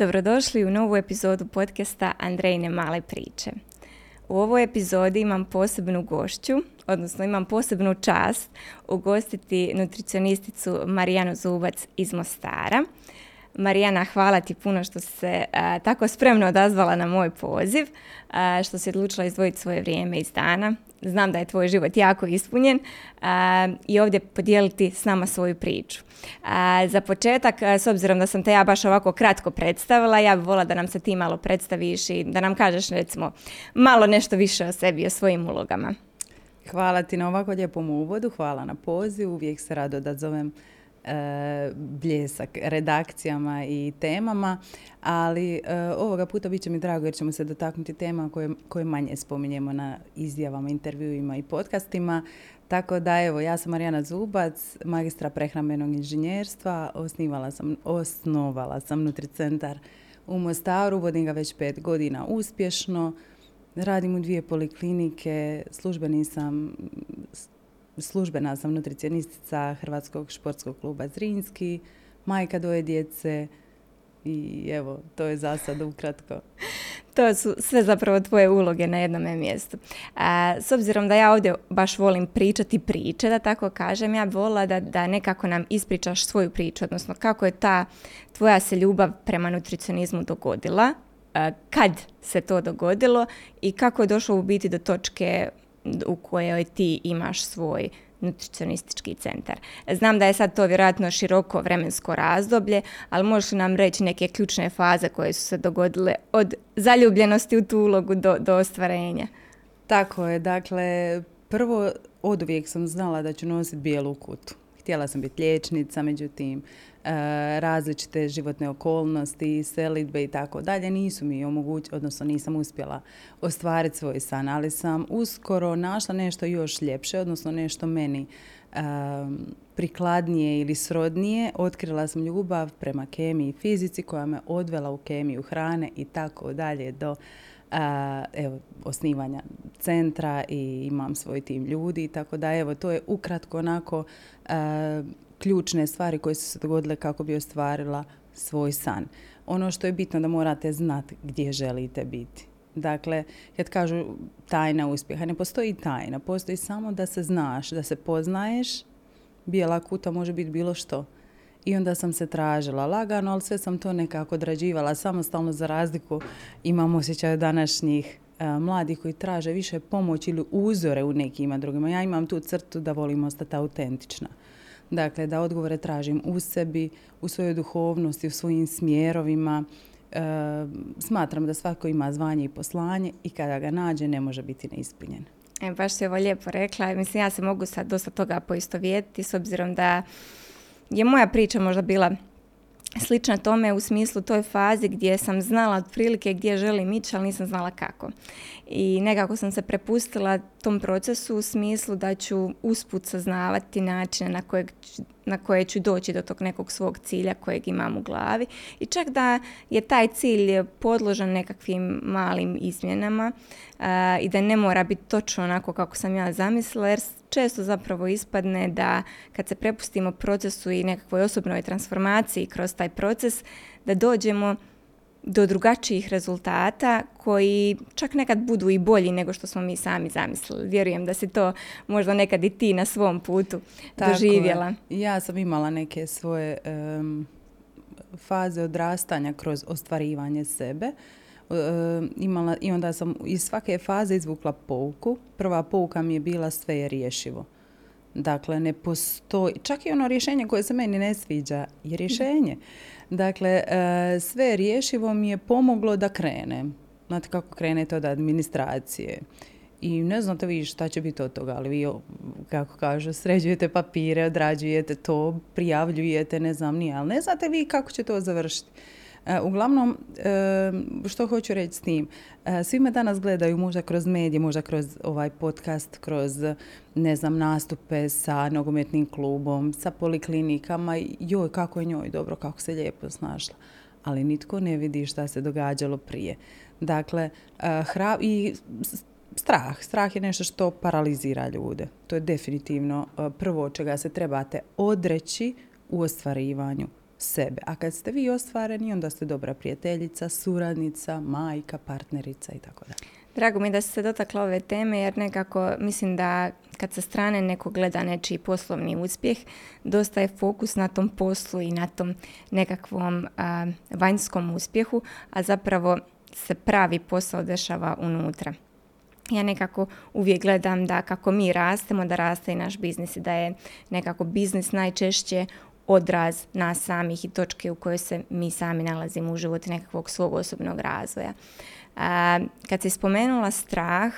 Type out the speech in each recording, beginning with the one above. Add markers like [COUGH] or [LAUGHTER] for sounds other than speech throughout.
Dobrodošli u novu epizodu podcasta Andrejne male priče. U ovoj epizodi imam posebnu gošću, odnosno imam posebnu čast ugostiti nutricionisticu Marijanu Zubac iz Mostara. Marijana, hvala ti puno što si se tako spremno odazvala na moj poziv, što si odlučila izdvojiti svoje vrijeme iz dana. Znam da je tvoj život jako ispunjen i ovdje podijeliti s nama svoju priču. za početak, s obzirom da sam te ja baš ovako kratko predstavila, ja bih volila da nam se ti malo predstaviš i da nam kažeš recimo malo nešto više o sebi, o svojim ulogama. Hvala ti na ovako lijepom uvodu, hvala na poziv, uvijek se rado da zovem bljesak redakcijama i temama, ali e, ovoga puta bit će mi drago jer ćemo se dotaknuti tema koje, koje manje spominjemo na izjavama, intervjuima i podcastima. Tako da evo, ja sam Marijana Zubac, magistra prehrambenog inženjerstva, osnivala sam, osnovala sam Nutricentar u Mostaru, vodim ga već pet godina uspješno. Radim u dvije poliklinike, službeni sam službena sam nutricionistica Hrvatskog športskog kluba Zrinski, majka dvoje djece i evo, to je za sad ukratko. [LAUGHS] to su sve zapravo tvoje uloge na jednom mjestu. A, s obzirom da ja ovdje baš volim pričati priče, da tako kažem, ja bih volila da, da nekako nam ispričaš svoju priču, odnosno kako je ta tvoja se ljubav prema nutricionizmu dogodila, kad se to dogodilo i kako je došlo u biti do točke u kojoj ti imaš svoj nutricionistički centar. Znam da je sad to vjerojatno široko vremensko razdoblje, ali možeš nam reći neke ključne faze koje su se dogodile od zaljubljenosti u tu ulogu do, do ostvarenja? Tako je, dakle, prvo od uvijek sam znala da ću nositi bijelu kutu. Htjela sam biti liječnica, međutim, e, različite životne okolnosti, selitbe i tako dalje nisu mi omogućili, odnosno nisam uspjela ostvariti svoj san, ali sam uskoro našla nešto još ljepše, odnosno nešto meni e, prikladnije ili srodnije. Otkrila sam ljubav prema kemiji i fizici koja me odvela u kemiju hrane i tako dalje do evo, osnivanja centra i imam svoj tim ljudi, tako da evo, to je ukratko onako ključne stvari koje su se dogodile kako bi ostvarila svoj san. Ono što je bitno da morate znati gdje želite biti. Dakle, kad kažu tajna uspjeha, ne postoji tajna, postoji samo da se znaš, da se poznaješ, bijela kuta može biti bilo što. I onda sam se tražila lagano, ali sve sam to nekako odrađivala samostalno za razliku. Imam osjećaj današnjih uh, mladih koji traže više pomoć ili uzore u nekima drugima. Ja imam tu crtu da volim ostati autentična. Dakle, da odgovore tražim u sebi, u svojoj duhovnosti, u svojim smjerovima. E, smatram da svako ima zvanje i poslanje i kada ga nađe ne može biti neispunjen. E, baš si ovo lijepo rekla. Mislim, ja se mogu sad dosta toga poistovjetiti s obzirom da je moja priča možda bila slična tome u smislu toj fazi gdje sam znala otprilike gdje želim ići, ali nisam znala kako. I nekako sam se prepustila tom procesu u smislu da ću usput saznavati načine na, kojeg, na koje ću doći do tog nekog svog cilja kojeg imam u glavi. I čak da je taj cilj podložan nekakvim malim izmjenama i da ne mora biti točno onako kako sam ja zamislila, jer često zapravo ispadne da kad se prepustimo procesu i nekakvoj osobnoj transformaciji kroz taj proces, da dođemo do drugačijih rezultata koji čak nekad budu i bolji nego što smo mi sami zamislili. Vjerujem da si to možda nekad i ti na svom putu Tako doživjela. Ja sam imala neke svoje faze odrastanja kroz ostvarivanje sebe. Imala, I onda sam iz svake faze izvukla pouku. Prva pouka mi je bila sve je rješivo. Dakle, ne postoji, čak i ono rješenje koje se meni ne sviđa je rješenje. Dakle, e, sve rješivo mi je pomoglo da krenem. Znate kako krenete od administracije. I ne znate vi šta će biti od toga, ali vi, kako kažu, sređujete papire, odrađujete to, prijavljujete, ne znam nije, ali ne znate vi kako će to završiti. E, uglavnom, e, što hoću reći s tim? E, svi me danas gledaju možda kroz medije, možda kroz ovaj podcast, kroz ne znam, nastupe sa nogometnim klubom, sa poliklinikama. Joj, kako je njoj dobro, kako se lijepo snašla. Ali nitko ne vidi šta se događalo prije. Dakle, hra i strah. Strah je nešto što paralizira ljude. To je definitivno prvo čega se trebate odreći u ostvarivanju sebe. A kad ste vi ostvareni, onda ste dobra prijateljica, suradnica, majka, partnerica i tako dalje. Drago mi da ste se dotakla ove teme jer nekako mislim da kad sa strane neko gleda nečiji poslovni uspjeh, dosta je fokus na tom poslu i na tom nekakvom vanjskom uspjehu, a zapravo se pravi posao dešava unutra. Ja nekako uvijek gledam da kako mi rastemo, da raste i naš biznis i da je nekako biznis najčešće odraz nas samih i točke u kojoj se mi sami nalazimo u životu nekakvog svog osobnog razvoja. Kad se spomenula strah,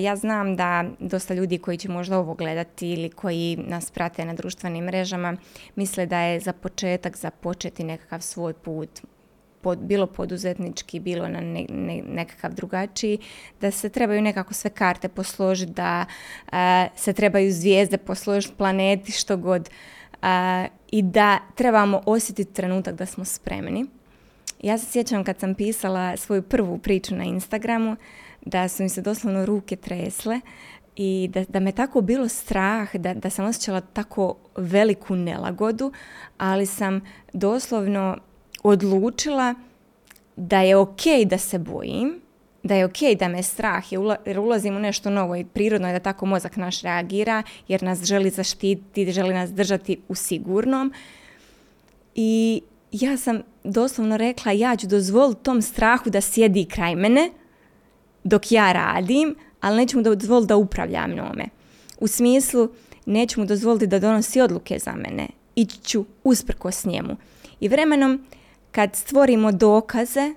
ja znam da dosta ljudi koji će možda ovo gledati ili koji nas prate na društvenim mrežama misle da je za početak započeti nekakav svoj put bilo poduzetnički, bilo na nekakav drugačiji, da se trebaju nekako sve karte posložiti, da se trebaju zvijezde posložiti, planeti, što god. I da trebamo osjetiti trenutak da smo spremni. Ja se sjećam kad sam pisala svoju prvu priču na Instagramu, da su mi se doslovno ruke tresle i da, da me tako bilo strah, da, da sam osjećala tako veliku nelagodu, ali sam doslovno odlučila da je ok da se bojim, da je ok da me strah jer ulazim u nešto novo i prirodno je da tako mozak naš reagira jer nas želi zaštititi, želi nas držati u sigurnom. I ja sam doslovno rekla ja ću dozvoliti tom strahu da sjedi kraj mene dok ja radim, ali neću mu dozvoliti da upravlja mnome. U smislu, neću mu dozvoliti da donosi odluke za mene. Ići ću usprkos njemu. I vremenom, kad stvorimo dokaze,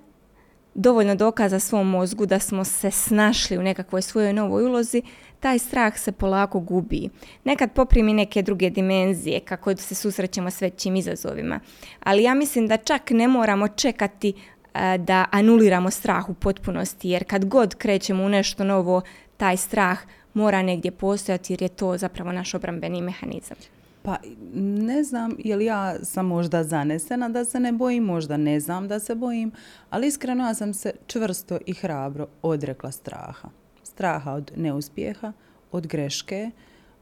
dovoljno dokaza svom mozgu da smo se snašli u nekakvoj svojoj novoj ulozi, taj strah se polako gubi. Nekad poprimi neke druge dimenzije kako se susrećemo s većim izazovima. Ali ja mislim da čak ne moramo čekati e, da anuliramo strah u potpunosti jer kad god krećemo u nešto novo, taj strah mora negdje postojati jer je to zapravo naš obrambeni mehanizam. Pa ne znam je li ja sam možda zanesena da se ne bojim, možda ne znam da se bojim, ali iskreno ja sam se čvrsto i hrabro odrekla straha. Straha od neuspjeha, od greške,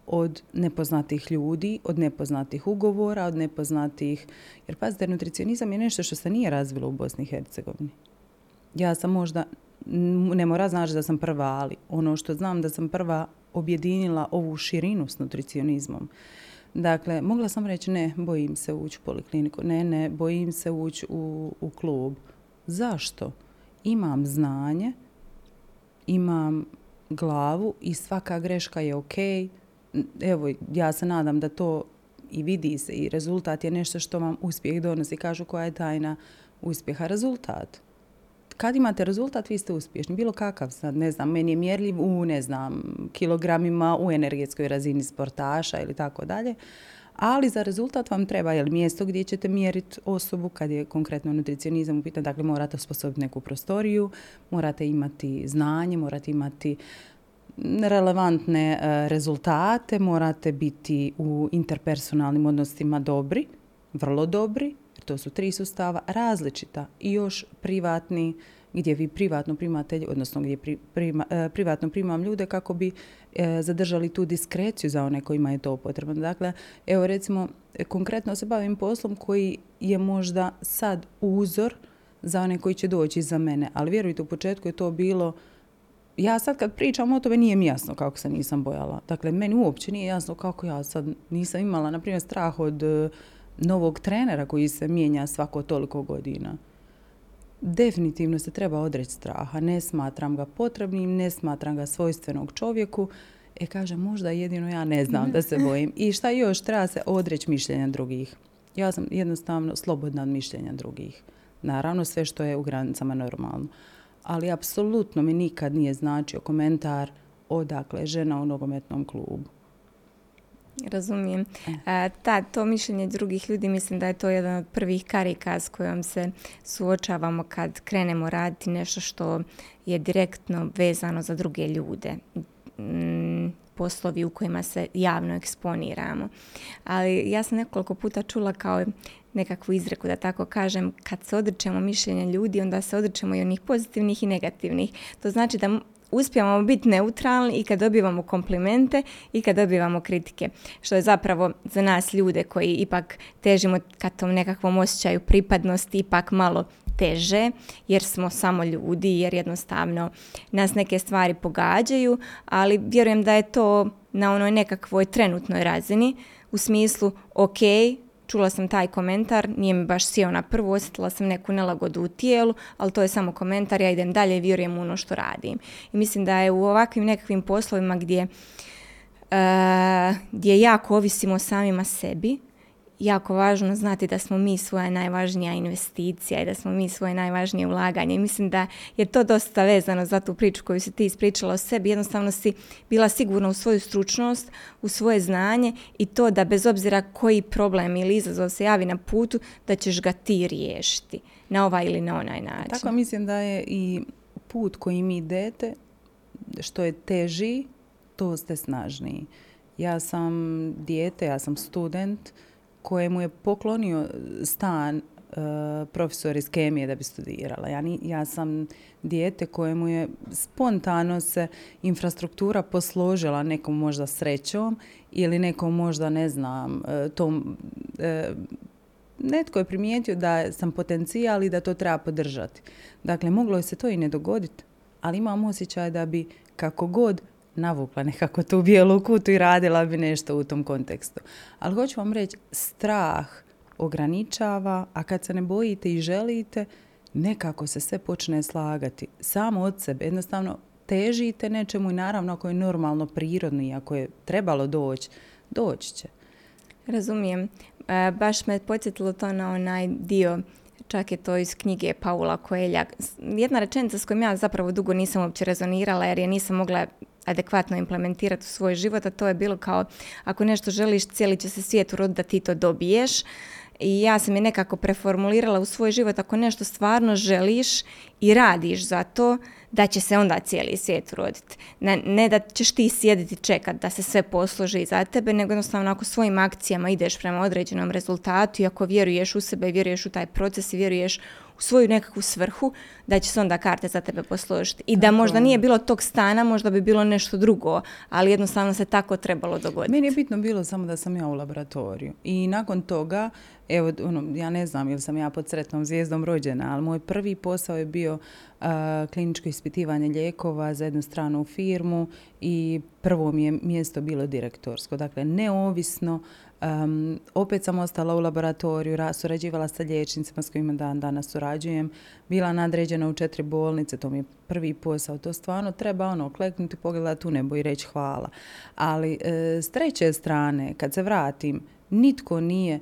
od nepoznatih ljudi, od nepoznatih ugovora, od nepoznatih... Jer pazite, nutricionizam je nešto što se nije razvilo u Bosni i Hercegovini. Ja sam možda, ne mora znači da sam prva, ali ono što znam da sam prva objedinila ovu širinu s nutricionizmom. Dakle, mogla sam reći ne, bojim se ući u polikliniku, ne, ne, bojim se ući u, u klub. Zašto? Imam znanje, imam glavu i svaka greška je ok. Evo, ja se nadam da to i vidi se i rezultat je nešto što vam uspjeh donosi. Kažu koja je tajna uspjeha rezultat kad imate rezultat, vi ste uspješni. Bilo kakav sad, ne znam, meni je mjerljiv u, ne znam, kilogramima, u energetskoj razini sportaša ili tako dalje. Ali za rezultat vam treba jel, mjesto gdje ćete mjeriti osobu kad je konkretno nutricionizam u pitanju. Dakle, morate osposobiti neku prostoriju, morate imati znanje, morate imati relevantne e, rezultate, morate biti u interpersonalnim odnosima dobri, vrlo dobri, to su tri sustava različita i još privatni gdje vi privatno primate, odnosno gdje prima, e, privatno primam ljude kako bi e, zadržali tu diskreciju za one kojima je to potrebno. Dakle, evo recimo, konkretno se bavim poslom koji je možda sad uzor za one koji će doći za mene, ali vjerujte, u početku je to bilo ja sad kad pričam o tome nije mi jasno kako se nisam bojala. Dakle, meni uopće nije jasno kako ja sad nisam imala, na primjer, strah od novog trenera koji se mijenja svako toliko godina. Definitivno se treba odreći straha. Ne smatram ga potrebnim, ne smatram ga svojstvenog čovjeku. E kaže, možda jedino ja ne znam da se bojim. I šta još, treba se odreći mišljenja drugih. Ja sam jednostavno slobodna od mišljenja drugih. Naravno, sve što je u granicama normalno. Ali apsolutno mi nikad nije značio komentar odakle žena u nogometnom klubu. Razumijem. E. ta, to mišljenje drugih ljudi, mislim da je to jedan od prvih karika s kojom se suočavamo kad krenemo raditi nešto što je direktno vezano za druge ljude. Mm, poslovi u kojima se javno eksponiramo. Ali ja sam nekoliko puta čula kao nekakvu izreku, da tako kažem, kad se odričemo mišljenja ljudi, onda se odričemo i onih pozitivnih i negativnih. To znači da uspijemo biti neutralni i kad dobivamo komplimente i kad dobivamo kritike. Što je zapravo za nas ljude koji ipak težimo ka tom nekakvom osjećaju pripadnosti ipak malo teže jer smo samo ljudi, jer jednostavno nas neke stvari pogađaju, ali vjerujem da je to na onoj nekakvoj trenutnoj razini u smislu ok, čula sam taj komentar, nije mi baš sjeo na prvu, osjetila sam neku nelagodu u tijelu, ali to je samo komentar, ja idem dalje i vjerujem u ono što radim. I mislim da je u ovakvim nekakvim poslovima gdje, uh, gdje jako ovisimo samima sebi, jako važno znati da smo mi svoja najvažnija investicija i da smo mi svoje najvažnije ulaganje. I mislim da je to dosta vezano za tu priču koju si ti ispričala o sebi. Jednostavno si bila sigurna u svoju stručnost, u svoje znanje i to da bez obzira koji problem ili izazov se javi na putu, da ćeš ga ti riješiti na ovaj ili na onaj način. Tako mislim da je i put koji mi idete, što je teži, to ste snažniji. Ja sam dijete, ja sam student, kojemu je poklonio stan uh, profesor iz kemije da bi studirala. Ja, ja sam dijete kojemu je spontano se infrastruktura posložila nekom možda srećom ili nekom možda ne znam uh, tom uh, netko je primijetio da sam potencijal i da to treba podržati. Dakle, moglo je se to i ne dogoditi, ali imam osjećaj da bi kako god navukla nekako tu bijelu kutu i radila bi nešto u tom kontekstu. Ali hoću vam reći, strah ograničava, a kad se ne bojite i želite, nekako se sve počne slagati. Samo od sebe. Jednostavno, težite nečemu i naravno ako je normalno, prirodno i ako je trebalo doći, doći će. Razumijem. E, baš me podsjetilo to na onaj dio čak je to iz knjige Paula Koelja. Jedna rečenica s kojom ja zapravo dugo nisam uopće rezonirala jer je nisam mogla adekvatno implementirati u svoj život, a to je bilo kao ako nešto želiš, cijeli će se svijet uroditi da ti to dobiješ. I ja sam je nekako preformulirala u svoj život, ako nešto stvarno želiš i radiš za to, da će se onda cijeli svijet uroditi. Ne, ne da ćeš ti sjediti čekat da se sve posloži za tebe, nego jednostavno ako svojim akcijama ideš prema određenom rezultatu i ako vjeruješ u sebe i vjeruješ u taj proces i vjeruješ u svoju nekakvu svrhu, da će se onda karte za tebe posložiti. I da možda nije bilo tog stana, možda bi bilo nešto drugo, ali jednostavno se tako trebalo dogoditi. Meni je bitno bilo samo da sam ja u laboratoriju. I nakon toga, evo, ono, ja ne znam ili sam ja pod sretnom zvijezdom rođena, ali moj prvi posao je bio kliničko ispitivanje lijekova za jednu stranu firmu i prvo mi je mjesto bilo direktorsko. Dakle, neovisno Um, opet sam ostala u laboratoriju, surađivala sa liječnicima s kojima dan danas surađujem. Bila nadređena u četiri bolnice, to mi je prvi posao. To stvarno treba ono, kleknuti, pogledati u nebo i reći hvala. Ali e, s treće strane, kad se vratim, nitko nije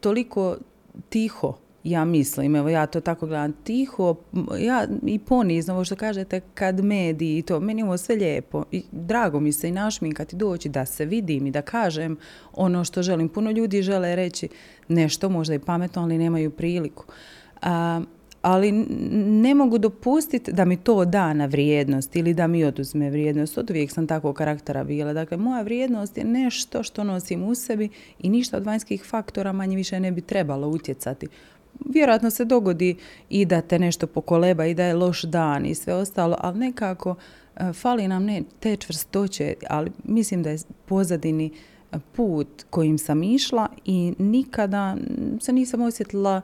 toliko tiho ja mislim, evo ja to tako gledam, tiho, ja i ponizno, ovo što kažete, kad mediji i to, meni ovo sve lijepo i drago mi se i našminkati doći da se vidim i da kažem ono što želim. Puno ljudi žele reći nešto možda i pametno, ali nemaju priliku. A, ali ne mogu dopustiti da mi to da na vrijednost ili da mi oduzme vrijednost. Od uvijek sam takvog karaktera bila. Dakle, moja vrijednost je nešto što nosim u sebi i ništa od vanjskih faktora manje više ne bi trebalo utjecati vjerojatno se dogodi i da te nešto pokoleba i da je loš dan i sve ostalo, ali nekako e, fali nam ne te čvrstoće, ali mislim da je pozadini e, put kojim sam išla i nikada se nisam osjetila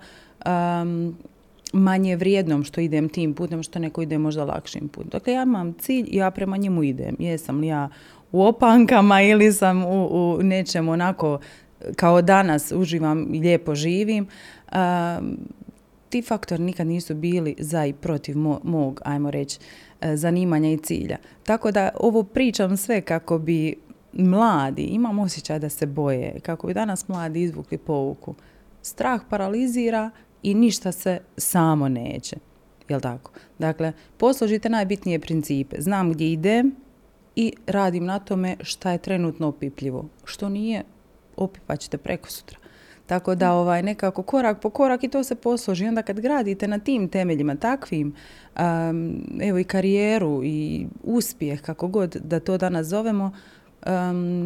manje vrijednom što idem tim putem, što neko ide možda lakšim putem. Dakle, ja imam cilj i ja prema njemu idem. Jesam li ja u opankama ili sam u, u nečem onako kao danas uživam i lijepo živim, ti faktori nikad nisu bili za i protiv mog, ajmo reći, e, zanimanja i cilja. Tako da ovo pričam sve kako bi mladi, imam osjećaj da se boje, kako bi danas mladi izvukli pouku. Strah paralizira i ništa se samo neće. Jel tako? Dakle, posložite najbitnije principe. Znam gdje idem i radim na tome šta je trenutno opipljivo. Što nije, opipat ćete preko sutra. Tako da ovaj, nekako korak po korak i to se posloži. Onda kad gradite na tim temeljima takvim, evo i karijeru i uspjeh, kako god da to danas zovemo,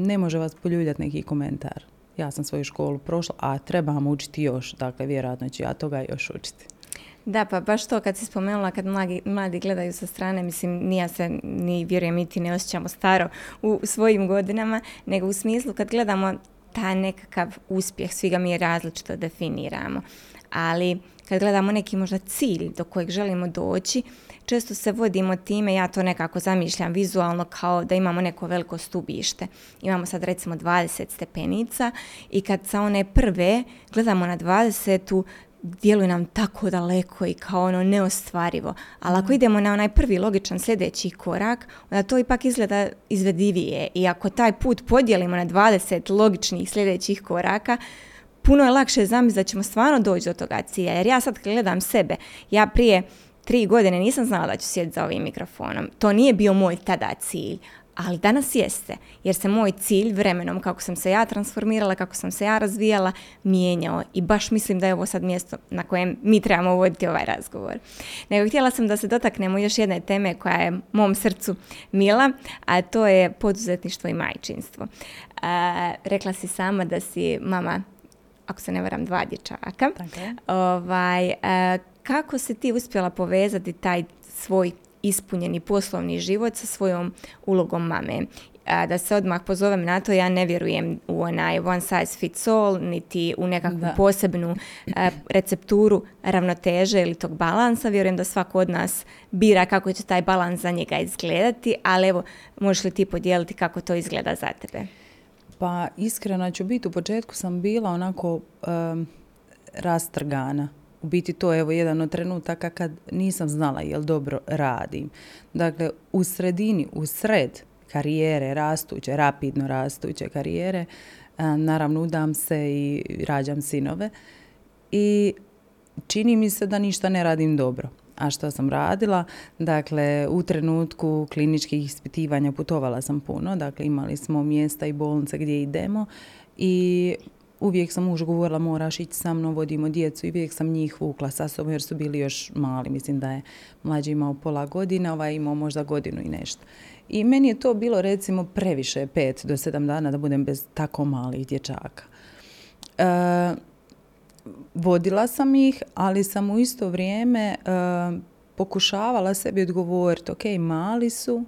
ne može vas poljuljati neki komentar. Ja sam svoju školu prošla, a trebam učiti još. Dakle, vjerojatno ću ja toga još učiti. Da, pa baš to kad si spomenula kad mladi, mladi gledaju sa strane, mislim, nija se ni vjerujem niti ne osjećamo staro u svojim godinama, nego u smislu kad gledamo taj nekakav uspjeh, svi ga mi različito definiramo. Ali kad gledamo neki možda cilj do kojeg želimo doći, često se vodimo time, ja to nekako zamišljam vizualno kao da imamo neko veliko stubište. Imamo sad recimo 20 stepenica i kad sa one prve gledamo na 20 djeluje nam tako daleko i kao ono neostvarivo. Ali ako idemo na onaj prvi logičan sljedeći korak, onda to ipak izgleda izvedivije. I ako taj put podijelimo na 20 logičnih sljedećih koraka, puno je lakše zamisliti da ćemo stvarno doći do toga cilja. Jer ja sad gledam sebe, ja prije tri godine nisam znala da ću sjediti za ovim mikrofonom. To nije bio moj tada cilj, ali danas jeste, jer se moj cilj vremenom, kako sam se ja transformirala, kako sam se ja razvijala, mijenjao i baš mislim da je ovo sad mjesto na kojem mi trebamo voditi ovaj razgovor. Nego htjela sam da se dotaknemo još jedne teme koja je mom srcu mila, a to je poduzetništvo i majčinstvo. rekla si sama da si mama ako se ne varam, dva dječaka. Ovaj, kako se ti uspjela povezati taj svoj ispunjeni poslovni život sa svojom ulogom mame. da se odmah pozovem na to, ja ne vjerujem u onaj one size fits all, niti u nekakvu posebnu recepturu ravnoteže ili tog balansa. Vjerujem da svako od nas bira kako će taj balans za njega izgledati, ali evo, možeš li ti podijeliti kako to izgleda za tebe? Pa iskreno ću biti, u početku sam bila onako rastrgana u biti to je evo jedan od trenutaka kad nisam znala jel dobro radim. Dakle, u sredini, u sred karijere, rastuće, rapidno rastuće karijere, naravno udam se i rađam sinove i čini mi se da ništa ne radim dobro. A što sam radila? Dakle, u trenutku kliničkih ispitivanja putovala sam puno, dakle imali smo mjesta i bolnice gdje idemo i uvijek sam mužu govorila moraš ići sa mnom, vodimo djecu i uvijek sam njih vukla sa sobom jer su bili još mali. Mislim da je mlađi imao pola godine, ovaj imao možda godinu i nešto. I meni je to bilo recimo previše pet do sedam dana da budem bez tako malih dječaka. E, vodila sam ih, ali sam u isto vrijeme e, pokušavala sebi odgovoriti, ok, mali su,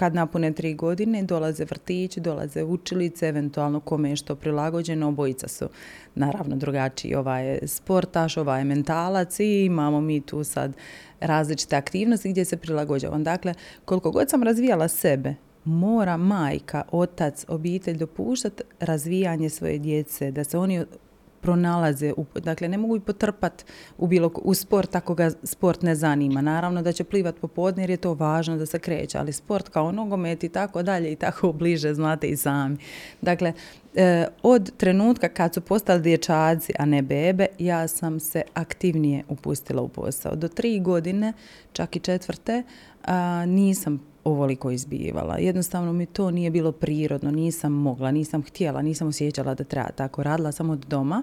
kad napune tri godine dolaze vrtići, dolaze učilice, eventualno kome je što prilagođeno, obojica su naravno drugačiji. Ovaj je sportaš, ovaj je mentalac i imamo mi tu sad različite aktivnosti gdje se prilagođavam. Dakle, koliko god sam razvijala sebe, mora majka, otac, obitelj dopuštati razvijanje svoje djece, da se oni pronalaze, u, dakle ne mogu i potrpat u, bilo, u sport ako ga sport ne zanima. Naravno da će plivat popodne jer je to važno da se kreće, ali sport kao nogomet i tako dalje i tako [LAUGHS] bliže, znate i sami. Dakle, e, od trenutka kad su postali dječaci, a ne bebe, ja sam se aktivnije upustila u posao. Do tri godine, čak i četvrte, nisam ovoliko izbivala. Jednostavno mi to nije bilo prirodno, nisam mogla, nisam htjela, nisam osjećala da treba tako. Radila sam od doma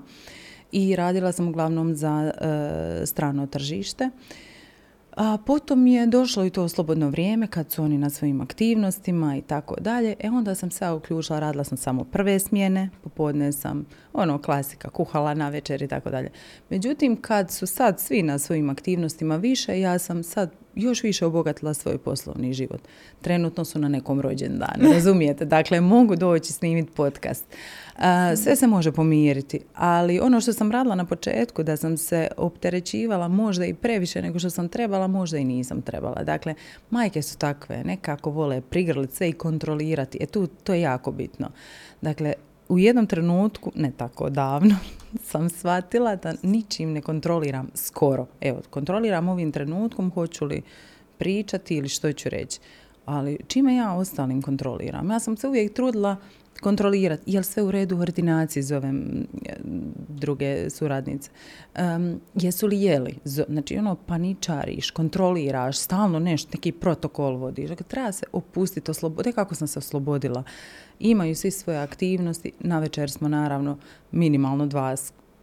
i radila sam uglavnom za e, strano tržište. A potom je došlo i to slobodno vrijeme kad su oni na svojim aktivnostima i tako dalje. E onda sam se uključila, radila sam samo prve smjene, popodne sam ono klasika, kuhala na večer i tako dalje. Međutim, kad su sad svi na svojim aktivnostima više, ja sam sad još više obogatila svoj poslovni život. Trenutno su na nekom rođendanu, [LAUGHS] razumijete? Dakle, mogu doći snimiti podcast. Sve se može pomiriti, ali ono što sam radila na početku, da sam se opterećivala možda i previše nego što sam trebala, možda i nisam trebala. Dakle, majke su takve, nekako vole prigrliti sve i kontrolirati. E tu, to je jako bitno. Dakle, u jednom trenutku, ne tako davno, [LAUGHS] sam shvatila da ničim ne kontroliram skoro. Evo, kontroliram ovim trenutkom, hoću li pričati ili što ću reći. Ali čime ja ostalim kontroliram? Ja sam se uvijek trudila kontrolirati, jel sve u redu u ordinaciji, zovem druge suradnice. jesu li jeli? Znači, ono, paničariš, kontroliraš, stalno nešto, neki protokol vodiš. Dakle, treba se opustiti, osloboditi. Kako sam se oslobodila? Imaju svi svoje aktivnosti. Na večer smo, naravno, minimalno dva,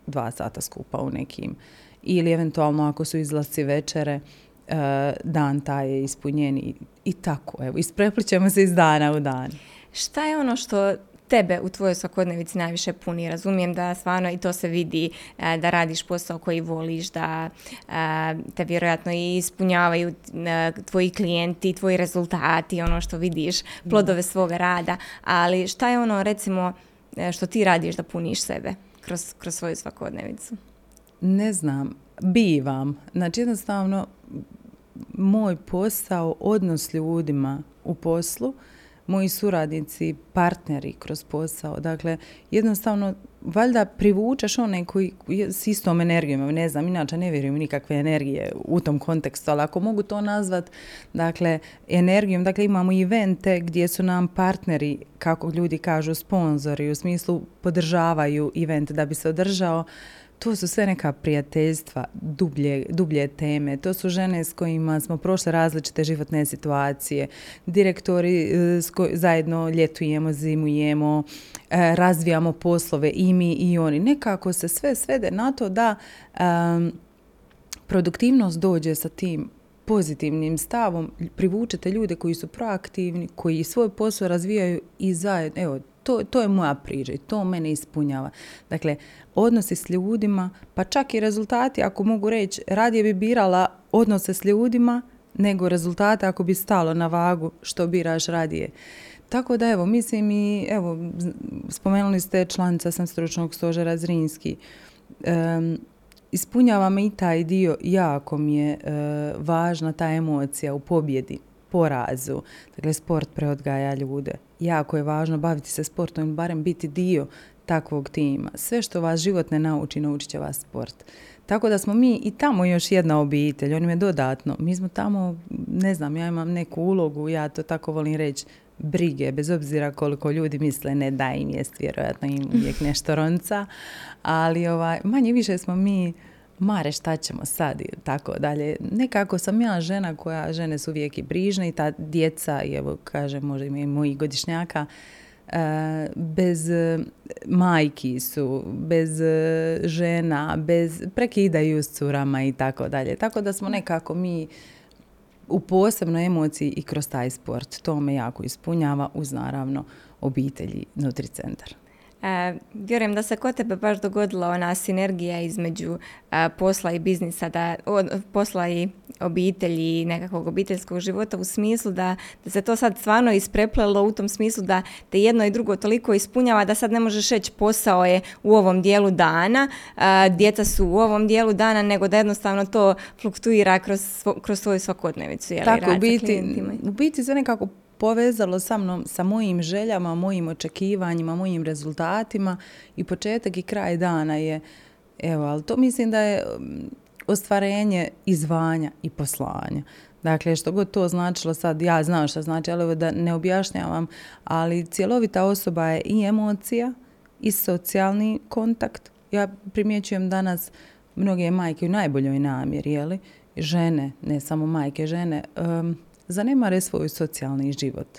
dva sata skupa u nekim. Ili, eventualno, ako su izlasci večere, e, dan taj je ispunjen i, tako. Evo, ispreplićemo se iz dana u dan. Šta je ono što tebe u tvojoj svakodnevici najviše puni? Razumijem da stvarno i to se vidi e, da radiš posao koji voliš, da e, te vjerojatno i ispunjavaju e, tvoji klijenti, tvoji rezultati, ono što vidiš, plodove svoga rada, ali šta je ono recimo što ti radiš da puniš sebe kroz, kroz svoju svakodnevicu? Ne znam, bivam. Znači jednostavno moj posao, odnos ljudima u poslu, moji suradnici, partneri kroz posao. Dakle, jednostavno, valjda privučeš one koji s istom energijom, ne znam, inače ne vjerujem nikakve energije u tom kontekstu, ali ako mogu to nazvat, dakle, energijom, dakle, imamo evente gdje su nam partneri, kako ljudi kažu, sponzori, u smislu podržavaju event da bi se održao, to su sve neka prijateljstva, dublje, dublje teme. To su žene s kojima smo prošle različite životne situacije. Direktori e, s zajedno ljetujemo, zimujemo, e, razvijamo poslove i mi i oni. Nekako se sve svede na to da produktivnost dođe sa tim pozitivnim stavom, privučete ljude koji su proaktivni, koji svoj posao razvijaju i zajedno, evo, to, to je moja priča i to mene ispunjava. Dakle, odnosi s ljudima, pa čak i rezultati, ako mogu reći, radije bi birala odnose s ljudima nego rezultate ako bi stalo na vagu što biraš radije. Tako da evo, mislim i, evo, spomenuli ste članica sam stručnog stožera Zrinski. Um, ispunjava me i taj dio, jako mi je e, važna ta emocija u pobjedi, porazu. Dakle, sport preodgaja ljude. Jako je važno baviti se sportom, barem biti dio takvog tima. Sve što vas život ne nauči, naučit će vas sport. Tako da smo mi i tamo još jedna obitelj, on je dodatno. Mi smo tamo, ne znam, ja imam neku ulogu, ja to tako volim reći, brige, bez obzira koliko ljudi misle ne da im jest, vjerojatno im uvijek [LAUGHS] nešto ronca, ali ovaj, manje više smo mi mare šta ćemo sad i tako dalje. Nekako sam ja žena koja, žene su uvijek i brižne i ta djeca, i evo kaže možda i moji godišnjaka, e, bez e, majki su, bez e, žena, bez prekidaju s curama i tako dalje. Tako da smo nekako mi u posebnoj emociji i kroz taj sport. To me jako ispunjava uz naravno obitelji Nutricentar. E, vjerujem da se kod tebe baš dogodila ona sinergija između e, posla i biznisa, da, posla i obitelji i nekakvog obiteljskog života u smislu da, da se to sad stvarno ispreplelo u tom smislu da te jedno i drugo toliko ispunjava da sad ne možeš reći posao je u ovom dijelu dana, e, djeca su u ovom dijelu dana, nego da jednostavno to fluktuira kroz, kroz svoju svakodnevicu. Tako, u biti, u biti se nekako povezalo sa mnom, sa mojim željama, mojim očekivanjima, mojim rezultatima i početak i kraj dana je, evo, ali to mislim da je mm, ostvarenje izvanja i poslanja. Dakle, što god to značilo sad, ja znam što znači, ali da ne objašnjavam, ali cjelovita osoba je i emocija i socijalni kontakt. Ja primjećujem danas mnoge majke u najboljoj namjeri, jeli? žene, ne samo majke, žene, zanemare svoj socijalni život.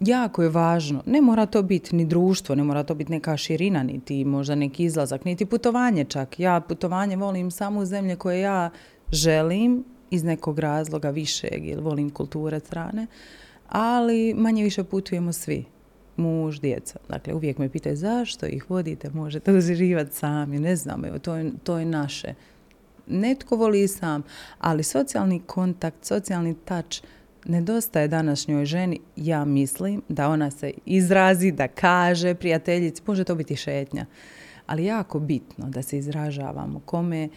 Jako je važno, ne mora to biti ni društvo, ne mora to biti neka širina, niti možda neki izlazak, niti putovanje čak. Ja putovanje volim samo u zemlje koje ja želim iz nekog razloga višeg ili volim kulture strane, ali manje više putujemo svi muž, djeca. Dakle, uvijek me pitaju zašto ih vodite, možete uživati sami, ne znam, to to je naše netko voli sam, ali socijalni kontakt, socijalni touch nedostaje današnjoj ženi. Ja mislim da ona se izrazi, da kaže prijateljici, može to biti šetnja, ali jako bitno da se izražavamo kome,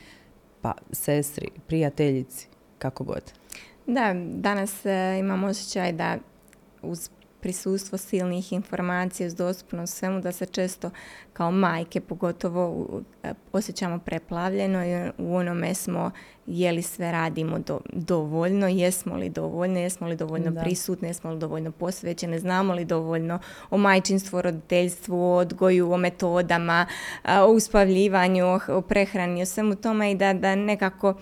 pa sestri, prijateljici, kako god. Da, danas e, imam osjećaj da uz prisustvo silnih informacija uz dostupnost svemu da se često kao majke pogotovo e, osjećamo preplavljeno i u onome smo je li sve radimo dovoljno, jesmo li dovoljno, jesmo li dovoljno da. prisutne, jesmo li dovoljno posvećene, znamo li dovoljno o majčinstvu, roditeljstvu, o odgoju, o metodama, o uspavljivanju, o prehrani, o svemu tome i da, da nekako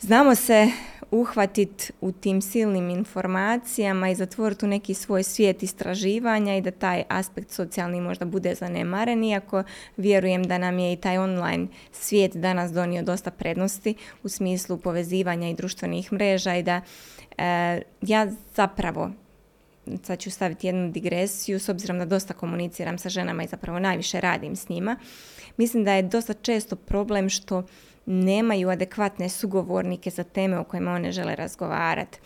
znamo se uhvatiti u tim silnim informacijama i zatvoriti u neki svoj svijet istraživanja i da taj aspekt socijalni možda bude zanemaren, iako vjerujem da nam je i taj online svijet danas donio dosta prednosti u smislu povezivanja i društvenih mreža i da e, ja zapravo sad ću staviti jednu digresiju, s obzirom da dosta komuniciram sa ženama i zapravo najviše radim s njima. Mislim da je dosta često problem što nemaju adekvatne sugovornike za teme o kojima one žele razgovarati.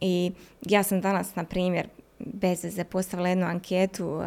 I ja sam danas, na primjer, bez veze postavila jednu anketu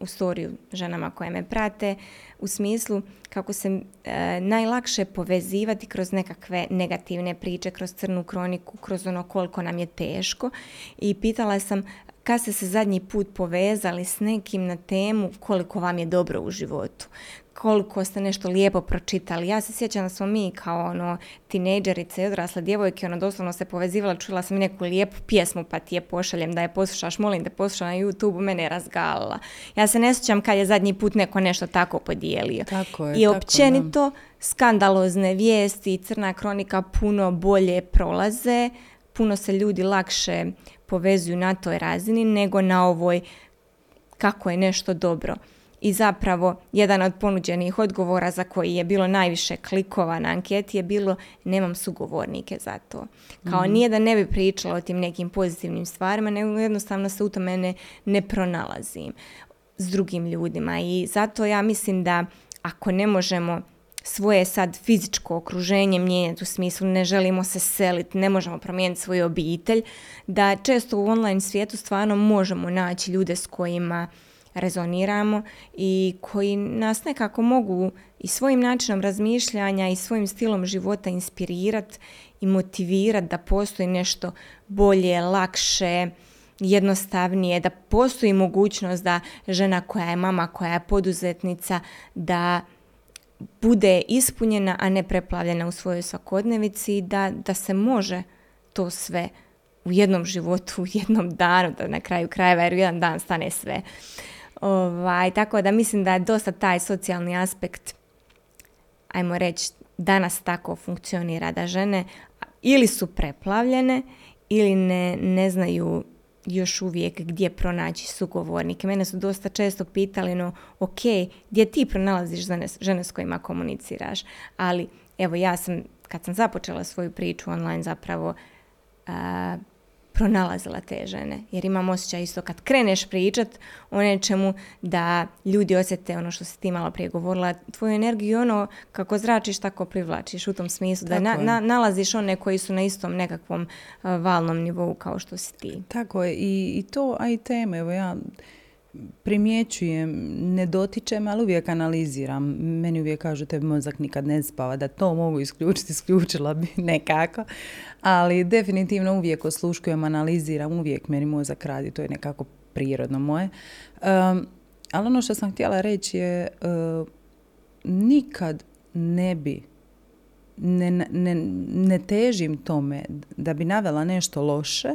u storiju ženama koje me prate u smislu kako se e, najlakše povezivati kroz nekakve negativne priče, kroz crnu kroniku, kroz ono koliko nam je teško i pitala sam kad ste se zadnji put povezali s nekim na temu koliko vam je dobro u životu koliko ste nešto lijepo pročitali. Ja se sjećam da smo mi kao ono tinejdžerice i odrasle djevojke, ono doslovno se povezivala, čula sam neku lijepu pjesmu pa ti je pošaljem da je poslušaš, molim te poslušaj na YouTube, mene je razgalila. Ja se ne sjećam kad je zadnji put neko nešto tako podijelio. Tako je, I općenito skandalozne vijesti i crna kronika puno bolje prolaze, puno se ljudi lakše povezuju na toj razini nego na ovoj kako je nešto dobro i zapravo jedan od ponuđenih odgovora za koji je bilo najviše klikova na anketi je bilo nemam sugovornike za to. Kao mm nije da ne bi pričala o tim nekim pozitivnim stvarima, nego jednostavno se u tome ne, ne pronalazim s drugim ljudima i zato ja mislim da ako ne možemo svoje sad fizičko okruženje mijenjati u smislu ne želimo se seliti, ne možemo promijeniti svoju obitelj, da često u online svijetu stvarno možemo naći ljude s kojima rezoniramo i koji nas nekako mogu i svojim načinom razmišljanja i svojim stilom života inspirirati i motivirati da postoji nešto bolje, lakše, jednostavnije, da postoji mogućnost da žena koja je mama, koja je poduzetnica, da bude ispunjena, a ne preplavljena u svojoj svakodnevici i da, da se može to sve u jednom životu, u jednom danu, da na kraju krajeva, jer u jedan dan stane sve. Ovaj, tako da mislim da je dosta taj socijalni aspekt, ajmo reći, danas tako funkcionira da žene ili su preplavljene ili ne, ne znaju još uvijek gdje pronaći sugovornike. Mene su dosta često pitali, no ok, gdje ti pronalaziš žene, s kojima komuniciraš? Ali evo ja sam, kad sam započela svoju priču online zapravo, pronalazila te žene. Jer imam osjećaj isto kad kreneš pričat o nečemu da ljudi osjete ono što si ti malo prije govorila, tvoju energiju ono kako zračiš tako privlačiš u tom smislu da na, nalaziš one koji su na istom nekakvom valnom nivou kao što si ti. Tako je i, i to, a i teme, evo ja primjećujem, ne dotičem, ali uvijek analiziram. Meni uvijek kažu tebi mozak nikad ne spava, da to mogu isključiti, [LAUGHS] isključila bi nekako. Ali definitivno uvijek osluškujem, analiziram, uvijek meni mozak radi, to je nekako prirodno moje. ali ono što sam htjela reći je, uh, nikad ne bi ne, ne, ne težim tome da bi navela nešto loše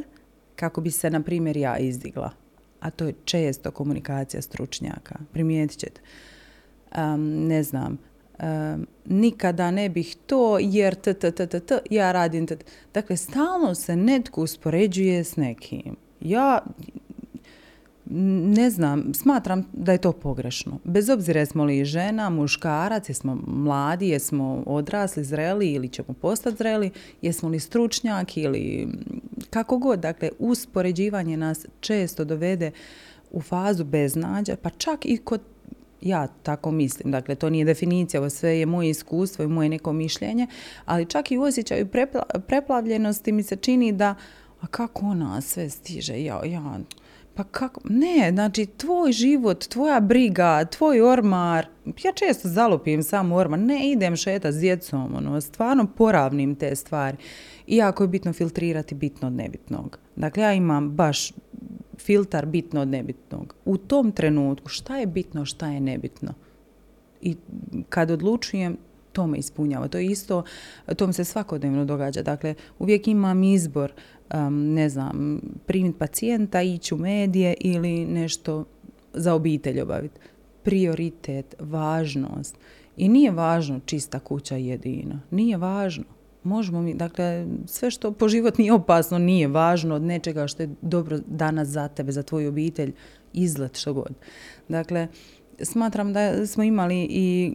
kako bi se, na primjer, ja izdigla a to je često komunikacija stručnjaka. Primijetit ćete. ne znam, nikada ne bih to jer t, t, t, t, t ja radim t. Dakle, stalno se netko uspoređuje s nekim. Ja ne znam, smatram da je to pogrešno. Bez obzira jesmo li žena, muškarac, jesmo mladi, jesmo odrasli, zreli ili ćemo postati zreli, jesmo li stručnjak ili kako god. Dakle, uspoređivanje nas često dovede u fazu beznađa, pa čak i kod ja tako mislim, dakle to nije definicija, ovo sve je moje iskustvo i moje neko mišljenje, ali čak i u osjećaju preplavljenosti mi se čini da, a kako ona sve stiže, ja, ja, pa kako? Ne, znači tvoj život, tvoja briga, tvoj ormar, ja često zalupim sam ormar, ne idem šeta s djecom, ono, stvarno poravnim te stvari. Iako je bitno filtrirati bitno od nebitnog. Dakle, ja imam baš filtar bitno od nebitnog. U tom trenutku šta je bitno, šta je nebitno. I kad odlučujem, to me ispunjava. To je isto, to mi se svakodnevno događa. Dakle, uvijek imam izbor ne znam, primiti pacijenta, ići u medije ili nešto za obitelj obaviti. Prioritet, važnost. I nije važno čista kuća jedina. Nije važno. Možemo mi, dakle, sve što po život nije opasno, nije važno od nečega što je dobro danas za tebe, za tvoju obitelj, izlet što god. Dakle, smatram da smo imali i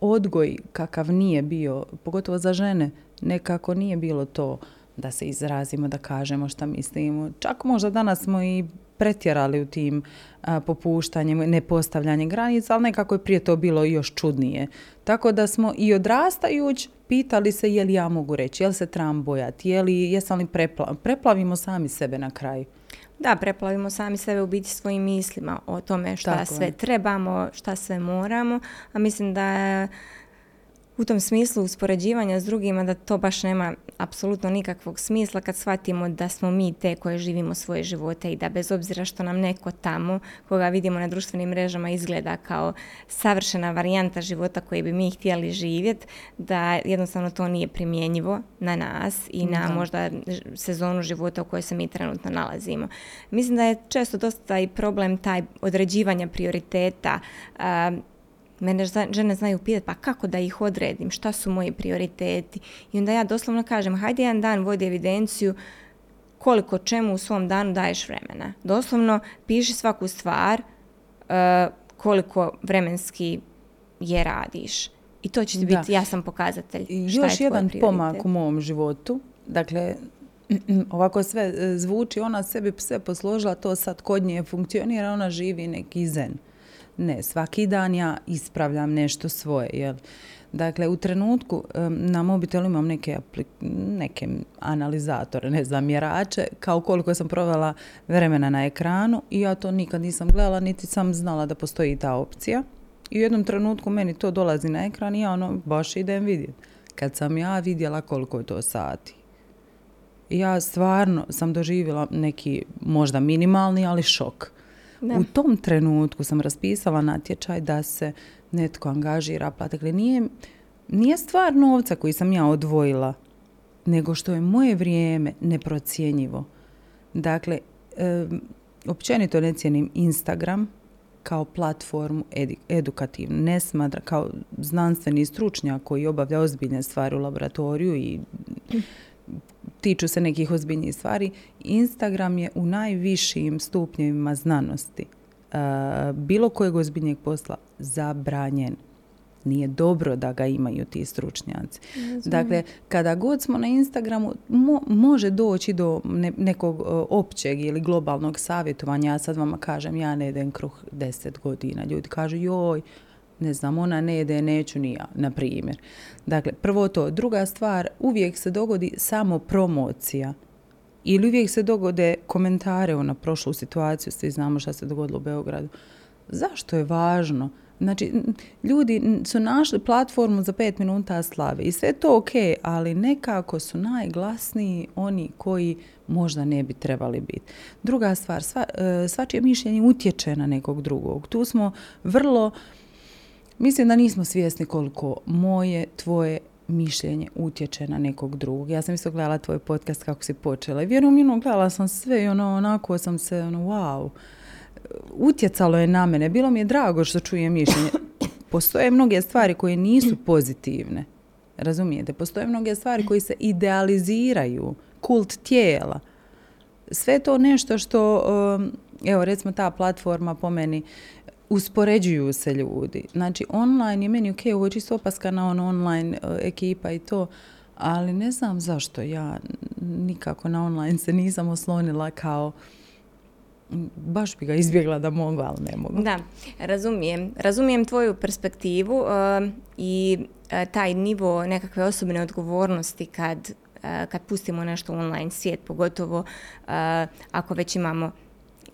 odgoj kakav nije bio, pogotovo za žene, nekako nije bilo to da se izrazimo, da kažemo šta mislimo. Čak možda danas smo i pretjerali u tim a, popuštanjem, nepostavljanjem granica, ali nekako je prije to bilo još čudnije. Tako da smo i odrastajući pitali se je li ja mogu reći, je li se trebam bojati, je li, jesam li prepla, preplavimo sami sebe na kraju. Da, preplavimo sami sebe u biti svojim mislima o tome šta sve trebamo, šta sve moramo, a mislim da je u tom smislu uspoređivanja s drugima da to baš nema apsolutno nikakvog smisla kad shvatimo da smo mi te koje živimo svoje živote i da bez obzira što nam neko tamo koga vidimo na društvenim mrežama izgleda kao savršena varijanta života koji bi mi htjeli živjeti, da jednostavno to nije primjenjivo na nas i na možda sezonu života u kojoj se mi trenutno nalazimo. Mislim da je često dosta i problem taj određivanja prioriteta Mene žene znaju pitati pa kako da ih odredim, šta su moji prioriteti. I onda ja doslovno kažem hajde jedan dan vodi evidenciju koliko čemu u svom danu daješ vremena. Doslovno piši svaku stvar uh, koliko vremenski je radiš. I to će ti biti jasan pokazatelj. Šta Još jedan pomak u mom životu. Dakle, [CLEARS THROAT] ovako sve e, zvuči, ona sebi sve posložila, to sad kod nje funkcionira, ona živi neki zen. Ne, svaki dan ja ispravljam nešto svoje. Jel? Dakle, u trenutku na mobitelu imam neke, neke analizatore, ne znam, mjerače, kao koliko sam provela vremena na ekranu i ja to nikad nisam gledala, niti sam znala da postoji ta opcija. I u jednom trenutku meni to dolazi na ekran i ja ono baš idem vidjeti. Kad sam ja vidjela koliko je to sati. Ja stvarno sam doživjela neki možda minimalni, ali šok. U tom trenutku sam raspisala natječaj da se netko angažira, pa dakle nije, nije stvar novca koji sam ja odvojila, nego što je moje vrijeme neprocjenjivo. Dakle, e, općenito ne cijenim Instagram kao platformu edukativnu. Ne smatra kao znanstveni stručnjak koji obavlja ozbiljne stvari u laboratoriju i tiču se nekih ozbiljnijih stvari. Instagram je u najvišim stupnjevima znanosti uh, bilo kojeg ozbiljnijeg posla zabranjen. Nije dobro da ga imaju ti stručnjaci. Dakle, kada god smo na Instagramu, može doći do nekog uh, općeg ili globalnog savjetovanja. Ja sad vama kažem, ja ne jedem kruh deset godina. Ljudi kažu, joj, ne znam, ona ne jede, neću ni ja, na primjer. Dakle, prvo to. Druga stvar, uvijek se dogodi samo promocija. Ili uvijek se dogode komentare na prošlu situaciju, svi znamo šta se dogodilo u Beogradu. Zašto je važno? Znači, ljudi su našli platformu za pet minuta slave i sve to ok, ali nekako su najglasniji oni koji možda ne bi trebali biti. Druga stvar, sva, e, svačije mišljenje utječe na nekog drugog. Tu smo vrlo Mislim da nismo svjesni koliko moje, tvoje mišljenje utječe na nekog drugog. Ja sam isto gledala tvoj podcast kako si počela i vjerujem, ono, gledala sam sve i ono, onako sam se, ono, wow, utjecalo je na mene. Bilo mi je drago što čujem mišljenje. [COUGHS] Postoje mnoge stvari koje nisu pozitivne. Razumijete? Postoje mnoge stvari koje se idealiziraju. Kult tijela. Sve to nešto što, um, evo recimo ta platforma po meni uspoređuju se ljudi. Znači, online je meni ok, ovo je čisto opaska na ono online uh, ekipa i to, ali ne znam zašto ja nikako na online se nisam oslonila kao baš bi ga izbjegla da mogu, ali ne mogu. Da, razumijem. Razumijem tvoju perspektivu uh, i uh, taj nivo nekakve osobne odgovornosti kad, kad pustimo nešto online svijet, pogotovo ako već imamo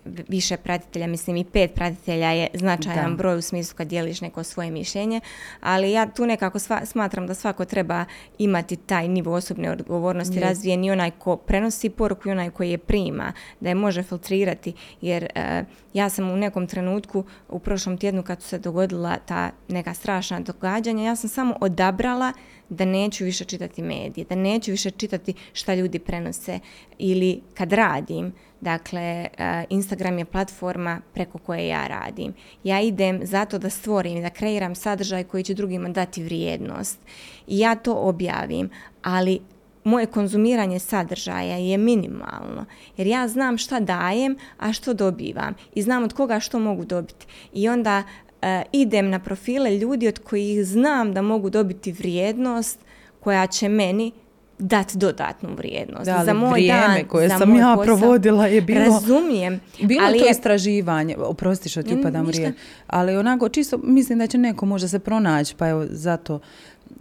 više pratitelja, mislim i pet pratitelja je značajan broj u smislu kad dijeliš neko svoje mišljenje, ali ja tu nekako smatram da svako treba imati taj nivo osobne odgovornosti je. razvijen i onaj ko prenosi poruku i onaj koji je prima, da je može filtrirati, jer e, ja sam u nekom trenutku u prošlom tjednu kad su se dogodila ta neka strašna događanja, ja sam samo odabrala da neću više čitati medije, da neću više čitati šta ljudi prenose ili kad radim, dakle e, Instagram je platforma preko koje ja radim. Ja idem zato da stvorim i da kreiram sadržaj koji će drugima dati vrijednost i ja to objavim, ali moje konzumiranje sadržaja je minimalno jer ja znam šta dajem, a što dobivam i znam od koga što mogu dobiti. I onda E, idem na profile ljudi od kojih znam da mogu dobiti vrijednost koja će meni dati dodatnu vrijednost. Da, za moj vrijeme dan, koje za sam moj ja posao. provodila je bilo... Razumijem. Bilo ali to je- istraživanje, oprosti što ti upadam ništa. riječ, ali onako čisto mislim da će neko možda se pronaći, pa evo zato.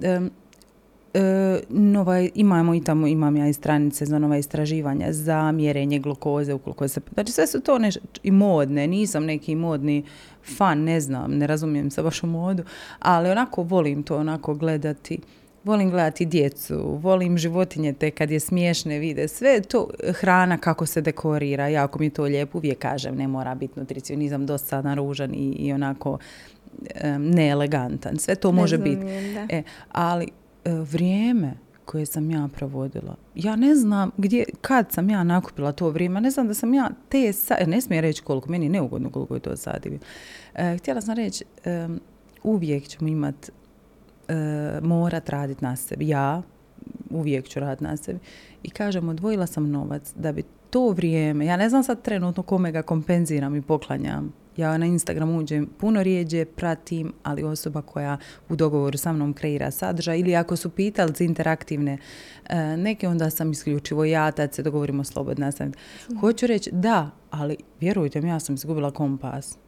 em, e, nova, imamo i tamo, imam ja i stranice za nova istraživanja, za mjerenje glukoze, ukoliko se, znači sve su to neš, i modne, nisam neki modni fan, ne znam, ne razumijem se baš u modu, ali onako volim to onako gledati. Volim gledati djecu, volim životinje te kad je smiješne vide. Sve to hrana kako se dekorira, jako mi to lijepo. Uvijek kažem, ne mora biti nutricionizam dosadan, ružan i, i onako em, neelegantan. Sve to može biti. E, ali e, vrijeme koje sam ja provodila, ja ne znam gdje, kad sam ja nakupila to vrijeme, ne znam da sam ja te, sa, e, ne smijem reći koliko, meni je neugodno koliko je to sati. E, htjela sam reći, em, uvijek ćemo imat, e, morat raditi na sebi. Ja uvijek ću raditi na sebi. I kažem, odvojila sam novac da bi to vrijeme, ja ne znam sad trenutno kome ga kompenziram i poklanjam. Ja na Instagram uđem puno rijeđe, pratim, ali osoba koja u dogovoru sa mnom kreira sadržaj ili ako su pitalci interaktivne e, neke, onda sam isključivo ja, tad se dogovorimo slobodno nastaviti. Hoću reći da, ali vjerujte mi, ja sam izgubila kompas.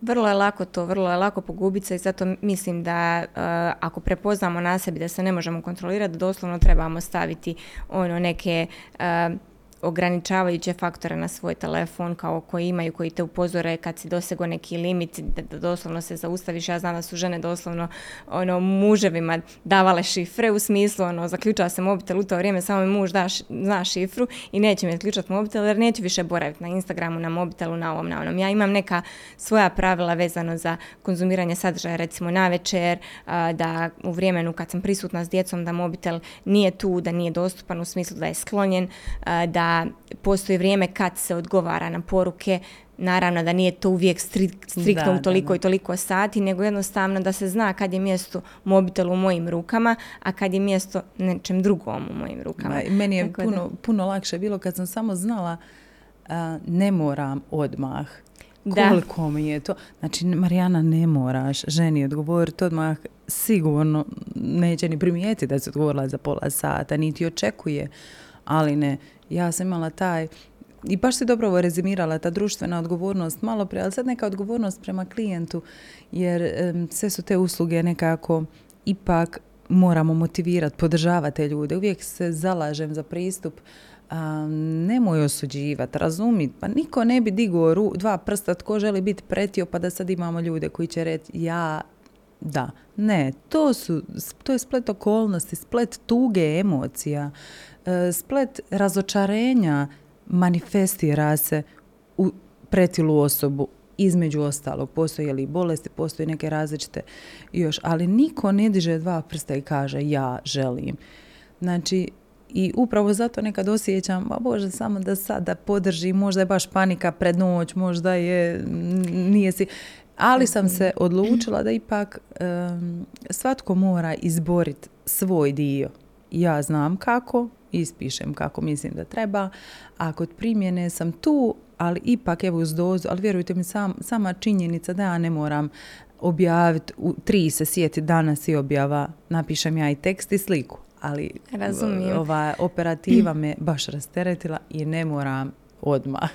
Vrlo je lako to, vrlo je lako pogubiti se i zato mislim da uh, ako prepoznamo na sebi da se ne možemo kontrolirati, doslovno trebamo staviti ono neke uh, ograničavajuće faktore na svoj telefon kao koji imaju, koji te upozore kad si dosego neki limit, da, da doslovno se zaustaviš. Ja znam da su žene doslovno ono, muževima davale šifre u smislu ono, zaključava se mobitel u to vrijeme, samo mi muž da, zna šifru i neće mi zaključati mobitel jer neću više boraviti na Instagramu, na mobitelu, na ovom, na onom. Ja imam neka svoja pravila vezano za konzumiranje sadržaja, recimo na večer, da u vremenu kad sam prisutna s djecom da mobitel nije tu, da nije dostupan u smislu da je sklonjen, a, da postoji vrijeme kad se odgovara na poruke, Naravno da nije to uvijek strik, striktno Da, u toliko da. i toliko sati, nego jednostavno da se zna kad je mjesto mobitelu u mojim rukama, a kad je mjesto nečem drugom u mojim rukama. Ma, meni je Tako puno, puno lakše bilo kad sam samo znala a, ne moram odmah. Da. Koliko mi je to? Znači, Marijana, ne moraš ženi odgovoriti odmah. Sigurno neće ni primijetiti da si odgovorila za pola sata, niti očekuje. Ali ne, ja sam imala taj i baš si dobro ovo rezimirala, ta društvena odgovornost malo prije, ali sad neka odgovornost prema klijentu, jer sve su te usluge nekako ipak moramo motivirati, podržavati te ljude. Uvijek se zalažem za pristup a, nemoj osuđivati, razumi, pa niko ne bi digao ru, dva prsta, tko želi biti pretio, pa da sad imamo ljude koji će reći ja da, ne, to, su, to je splet okolnosti, splet tuge emocija, splet razočarenja manifestira se u pretilu osobu. Između ostalog, postoje li bolesti, postoje neke različite još, ali niko ne diže dva prsta i kaže ja želim. Znači, i upravo zato nekad osjećam, a Bože, samo da sad da podržim, možda je baš panika pred noć, možda je, nije si... Ali sam se odlučila da ipak svatko mora izboriti svoj dio. Ja znam kako, ispišem kako mislim da treba, a kod primjene sam tu, ali ipak evo uz dozu, ali vjerujte mi sam, sama činjenica da ja ne moram objaviti, u tri se sjeti danas i objava, napišem ja i tekst i sliku, ali Razumijem. ova operativa me baš rasteretila i ne moram odmah.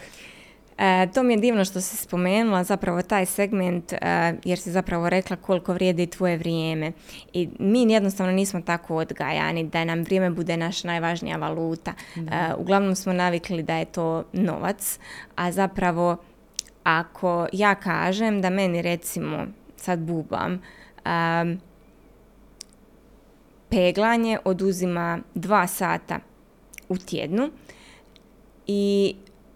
E, to mi je divno što si spomenula zapravo taj segment e, jer si zapravo rekla koliko vrijedi tvoje vrijeme. I mi jednostavno nismo tako odgajani da nam vrijeme bude naša najvažnija valuta. E, uglavnom smo navikli da je to novac, a zapravo ako ja kažem da meni recimo sad bubam peglanje oduzima dva sata u tjednu i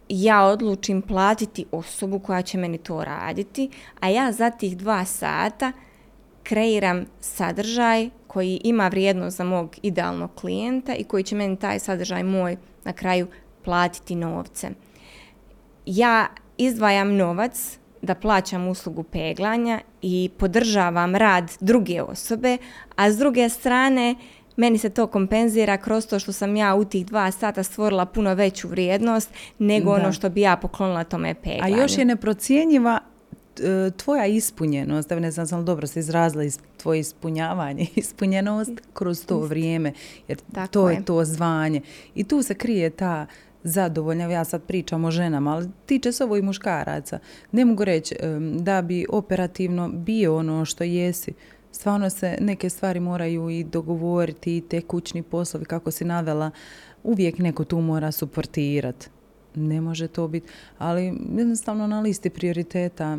ja odlučim platiti osobu koja će meni to raditi, a ja za tih dva sata kreiram sadržaj koji ima vrijednost za mog idealnog klijenta i koji će meni taj sadržaj moj na kraju platiti novce. Ja izdvajam novac da plaćam uslugu peglanja i podržavam rad druge osobe, a s druge strane meni se to kompenzira kroz to što sam ja u tih dva sata stvorila puno veću vrijednost nego Da. ono što bi ja poklonila tome A peglanju. još je neprocjenjiva tvoja ispunjenost, ne znam sam dobro se izrazila iz tvoje ispunjavanje, [LAUGHS] ispunjenost kroz to vrijeme, jer to je. to zvanje. I tu se krije ta zadovoljna, ja sad pričam o ženama, ali tiče se ovo i muškaraca. Ne mogu reći da bi operativno bio ono što jesi. Stvarno se neke stvari moraju i dogovoriti i te kućni poslovi kako si navela. Uvijek neko tu mora suportirati. Ne može to biti, ali jednostavno na listi prioriteta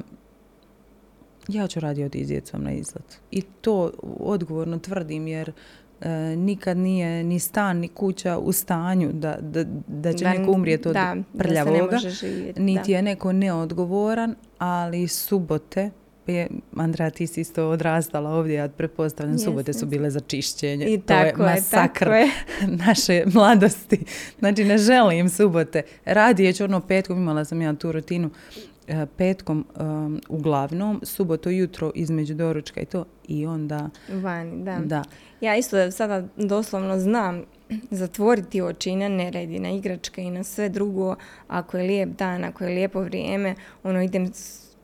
ja ću radije otići s djecom na izlet. I to odgovorno tvrdim jer e, nikad nije ni stan ni kuća u stanju da, da, da će neko umrijeti od da, prljavoga. niti je neko neodgovoran, ali subote je, Andrea, ti si isto odrastala ovdje, ja pretpostavljam, subote su bile za čišćenje. I to tako je masakr je. [LAUGHS] naše mladosti. Znači, ne želim subote. Radije ću ono petkom, imala sam ja tu rutinu, E, petkom um, uglavnom, suboto jutro između doručka i to i onda... Vani, da. da. Ja isto sada doslovno znam zatvoriti oči i na neredi, na igračke i na sve drugo. Ako je lijep dan, ako je lijepo vrijeme, ono idem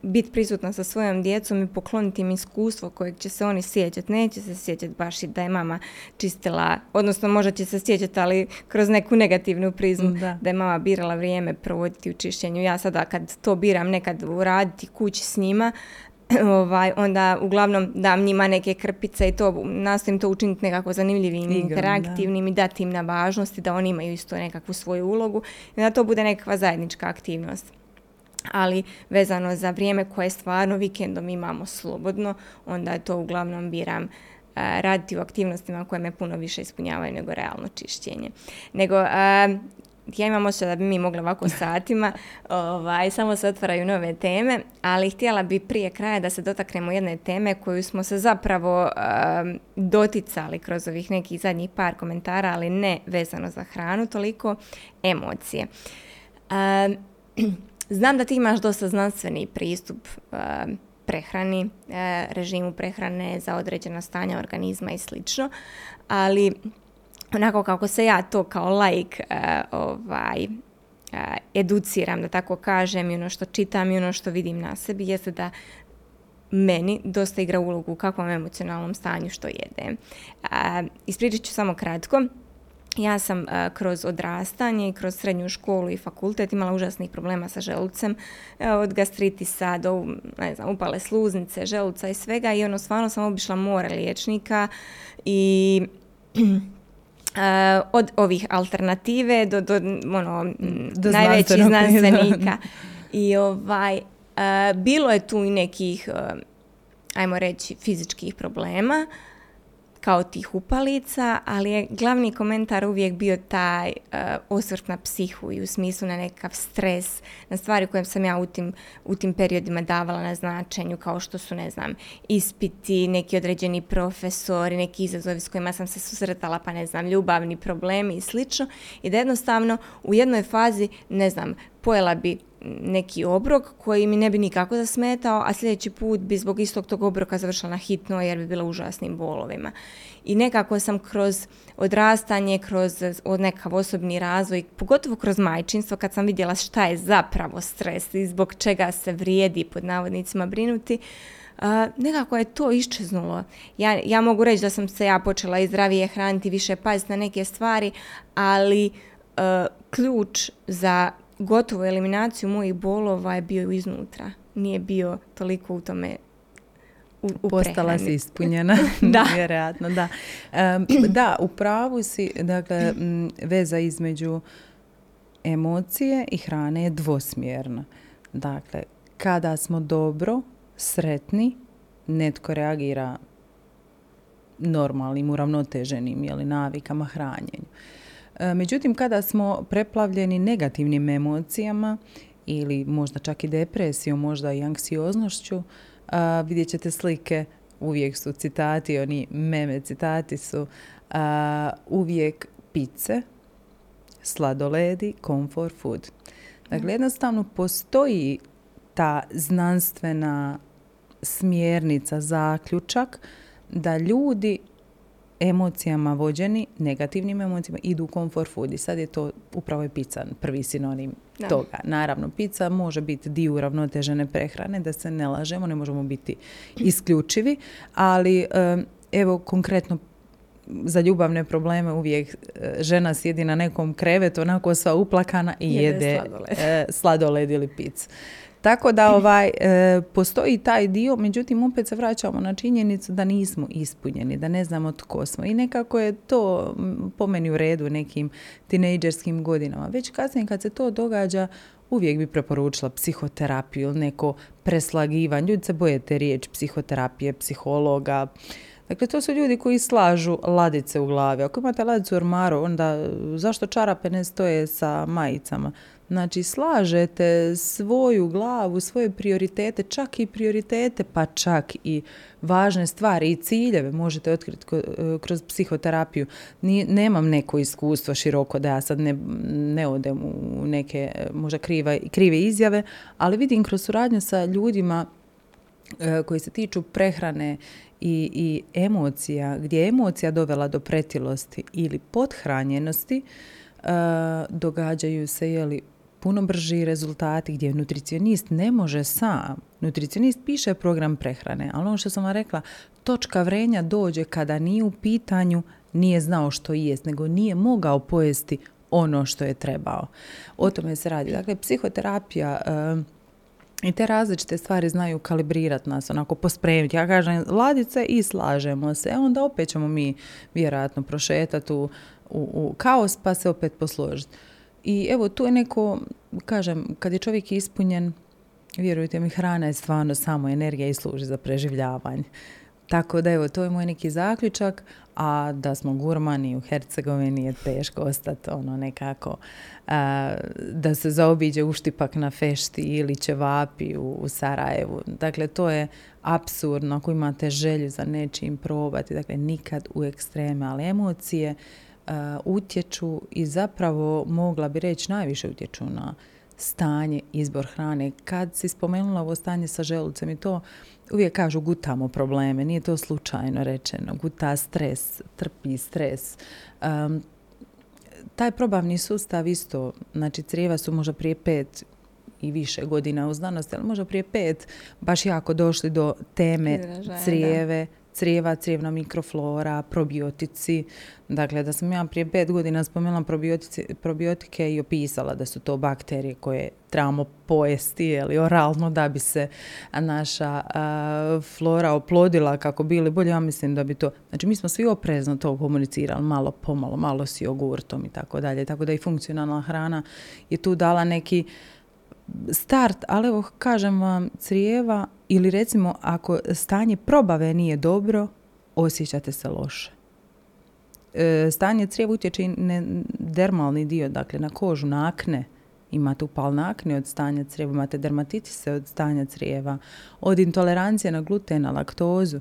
biti prisutna sa svojom djecom i pokloniti im iskustvo kojeg će se oni sjećati. Neće se sjećati baš i da je mama čistila, odnosno možda će se sjećati, ali kroz neku negativnu prizmu, da, da je mama birala vrijeme provoditi u čišćenju. Ja sada kad to biram nekad uraditi kući s njima, [CLEARS THROAT] ovaj, onda uglavnom dam njima neke krpice i to nastojim to učiniti nekako zanimljivim, interaktivnim i dati im na važnosti da oni imaju isto nekakvu svoju ulogu i da to bude nekakva zajednička aktivnost ali vezano za vrijeme koje stvarno vikendom imamo slobodno, onda to uglavnom biram raditi u aktivnostima koje me puno više ispunjavaju nego realno čišćenje. Nego, ja imam osjećaj da bi mi mogli ovako [LAUGHS] satima, ovaj, samo se otvaraju nove teme, ali htjela bi prije kraja da se dotaknemo jedne teme koju smo se zapravo doticali kroz ovih nekih zadnjih par komentara, ali ne vezano za hranu, toliko emocije. [CLEARS THROAT] Znam da ti imaš dosta znanstveni pristup uh, prehrani, uh, režimu prehrane za određena stanja organizma i slično, ali onako kako se ja to kao laik uh, ovaj, educiram, da tako kažem, i ono što čitam i ono što vidim na sebi, jeste da meni dosta igra ulogu u kakvom emocionalnom stanju što jedem. Ispričat ću samo kratko ja sam e, kroz odrastanje i kroz srednju školu i fakultet imala užasnih problema sa želucem, e, od gastritisa do ne znam, upale sluznice, želuca i svega i ono stvarno sam obišla more liječnika i [CLEARS THROAT] e, od ovih alternative do, do ono, do najvećih [LAUGHS] znanstvenika. I ovaj, bilo je tu i nekih, ajmo reći, fizičkih problema, kao tih upalica, ali je glavni komentar uvijek bio taj uh, osvrt na psihu i u smislu na nekakav stres, na stvari koje sam ja u tim, u tim periodima davala na značenju, kao što su, ne znam, ispiti, neki određeni profesori, neki izazovi s kojima sam se susretala, pa ne znam, ljubavni problemi i slično. I da jednostavno u jednoj fazi, ne znam, pojela bi neki obrok koji mi ne bi nikako zasmetao, a sljedeći put bi zbog istog tog obroka završila na hitno jer bi bila užasnim bolovima. I nekako sam kroz odrastanje, kroz od nekakav osobni razvoj, pogotovo kroz majčinstvo, kad sam vidjela šta je zapravo stres i zbog čega se vrijedi pod navodnicima brinuti, Uh, nekako je to iščeznulo. Ja, ja mogu reći da sam se ja počela i zdravije hraniti, više paziti na neke stvari, ali ključ za gotovo eliminaciju mojih bolova je bio iznutra. Nije bio toliko u tome u, u Postala si ispunjena, [LAUGHS] da. vjerojatno, da. da, u pravu si, dakle, veza između emocije i hrane je dvosmjerna. Dakle, kada smo dobro, sretni, netko reagira normalnim, uravnoteženim jeli, navikama hranjenju. E, međutim, kada smo preplavljeni negativnim emocijama ili možda čak i depresijom, možda i anksioznošću, vidjet ćete slike, uvijek su citati, oni meme citati su uvijek pice, sladoledi, comfort food. Dakle, jednostavno postoji ta znanstvena smjernica, zaključak da ljudi emocijama vođeni, negativnim emocijama, idu u comfort food i sad je to upravo je pizza prvi sinonim toga. Naravno, pizza može biti dio uravnotežene prehrane, da se ne lažemo, ne možemo biti isključivi, ali evo konkretno za ljubavne probleme uvijek e, žena sjedi na nekom krevetu onako sva uplakana i jede, jede sladoled. E, sladoled ili picu. Tako da ovaj, e, postoji taj dio, međutim opet se vraćamo na činjenicu da nismo ispunjeni, da ne znamo tko smo. I nekako je to po meni u redu nekim tinejdžerskim godinama. Već kasnije kad se to događa, uvijek bi preporučila psihoterapiju ili neko preslagivanje. Ljudi se boje te riječ psihoterapije, psihologa. Dakle, to su ljudi koji slažu ladice u glavi. Ako imate ladicu u ormaru, onda zašto čarape ne stoje sa majicama? Znači, slažete svoju glavu, svoje prioritete, čak i prioritete, pa čak i važne stvari i ciljeve možete otkriti kroz psihoterapiju. nemam neko iskustvo široko da ja sad ne, ne odem u neke možda krive, krive izjave, ali vidim kroz suradnju sa ljudima e, koji se tiču prehrane i, i emocija, gdje je emocija dovela do pretilosti ili pothranjenosti, e, događaju se jeli, puno brži rezultati gdje nutricionist ne može sam. Nutricionist piše program prehrane, ali ono što sam vam rekla, točka vrenja dođe kada nije u pitanju, nije znao što jest, nego nije mogao pojesti ono što je trebao. O tome se radi. Dakle, psihoterapija i te različite stvari znaju kalibrirati nas, onako pospremiti. Ja kažem ladice i slažemo se. E onda opet ćemo mi vjerojatno prošetati u, u kaos pa se opet posložiti. I evo, tu je neko, kažem, kad je čovjek ispunjen, vjerujte mi, hrana je stvarno samo energija i služi za preživljavanje. Tako da evo, to je moj neki zaključak, a da smo gurmani u Hercegovini je teško ostati ono nekako da se zaobiđe uštipak na fešti ili ćevapi u, u Sarajevu. Dakle, to je apsurdno ako imate želju za nečim probati, dakle nikad u ekstreme, ali emocije utječu i zapravo mogla bi reći najviše utječu na stanje, izbor hrane. Kad si spomenula ovo stanje sa želucem i to uvijek kažu gutamo probleme, nije to slučajno rečeno, guta stres, trpi stres. taj probavni sustav isto, znači crijeva su možda prije pet i više godina u znanosti, ali možda prije pet baš jako došli do teme crijeve, crijeva, crijevna mikroflora, probiotici. Dakle, da sam ja prije pet godina spomenula probiotike i opisala da su to bakterije koje trebamo pojesti ili oralno da bi se naša flora oplodila kako bili bolje. Ja mislim da bi to... Znači, mi smo svi oprezno to komunicirali malo pomalo, malo s jogurtom i tako dalje. Tako da i funkcionalna hrana je tu dala neki start, ali evo kažem vam, crijeva ili recimo ako stanje probave nije dobro, osjećate se loše. E, stanje crijeva utječe i na dermalni dio, dakle na kožu, na akne. Imate upal na akne od stanja crijeva, imate dermatitise od stanja crijeva, od intolerancije na gluten, na laktozu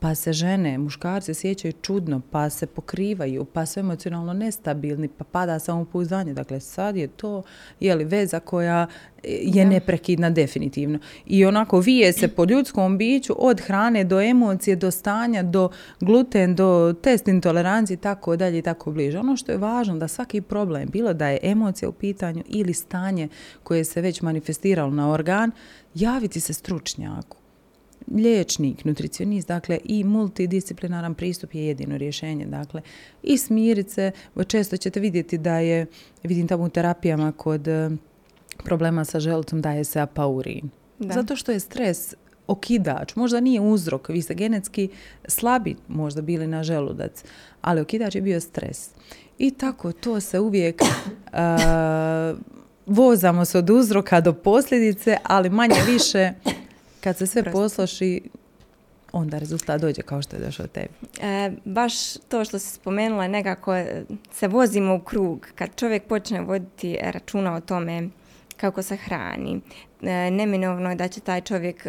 pa se žene, muškarci sjećaju čudno, pa se pokrivaju, pa su emocionalno nestabilni, pa pada samopouzdanje. Dakle, sad je to je li veza koja je neprekidna definitivno. I onako vije se po ljudskom biću od hrane do emocije, do stanja, do gluten, do test intolerancije i tako dalje i tako bliže. Ono što je važno da svaki problem, bilo da je emocija u pitanju ili stanje koje se već manifestiralo na organ, javiti se stručnjaku liječnik, nutricionist, dakle i multidisciplinaran pristup je jedino rješenje. Dakle, i smirice, često ćete vidjeti da je, vidim tamo u terapijama kod eh, problema sa želucom daje se apaurin. Zato što je stres okidač, možda nije uzrok, vi ste genetski slabi možda bili na želudac, ali okidač je bio stres. I tako to se uvijek uh, vozamo se od uzroka do posljedice, ali manje više kad se sve posloši, onda rezultat dođe kao što je došao tebi. E, baš to što se spomenula, nekako se vozimo u krug. Kad čovjek počne voditi računa o tome kako se hrani, E, neminovno je da će taj čovjek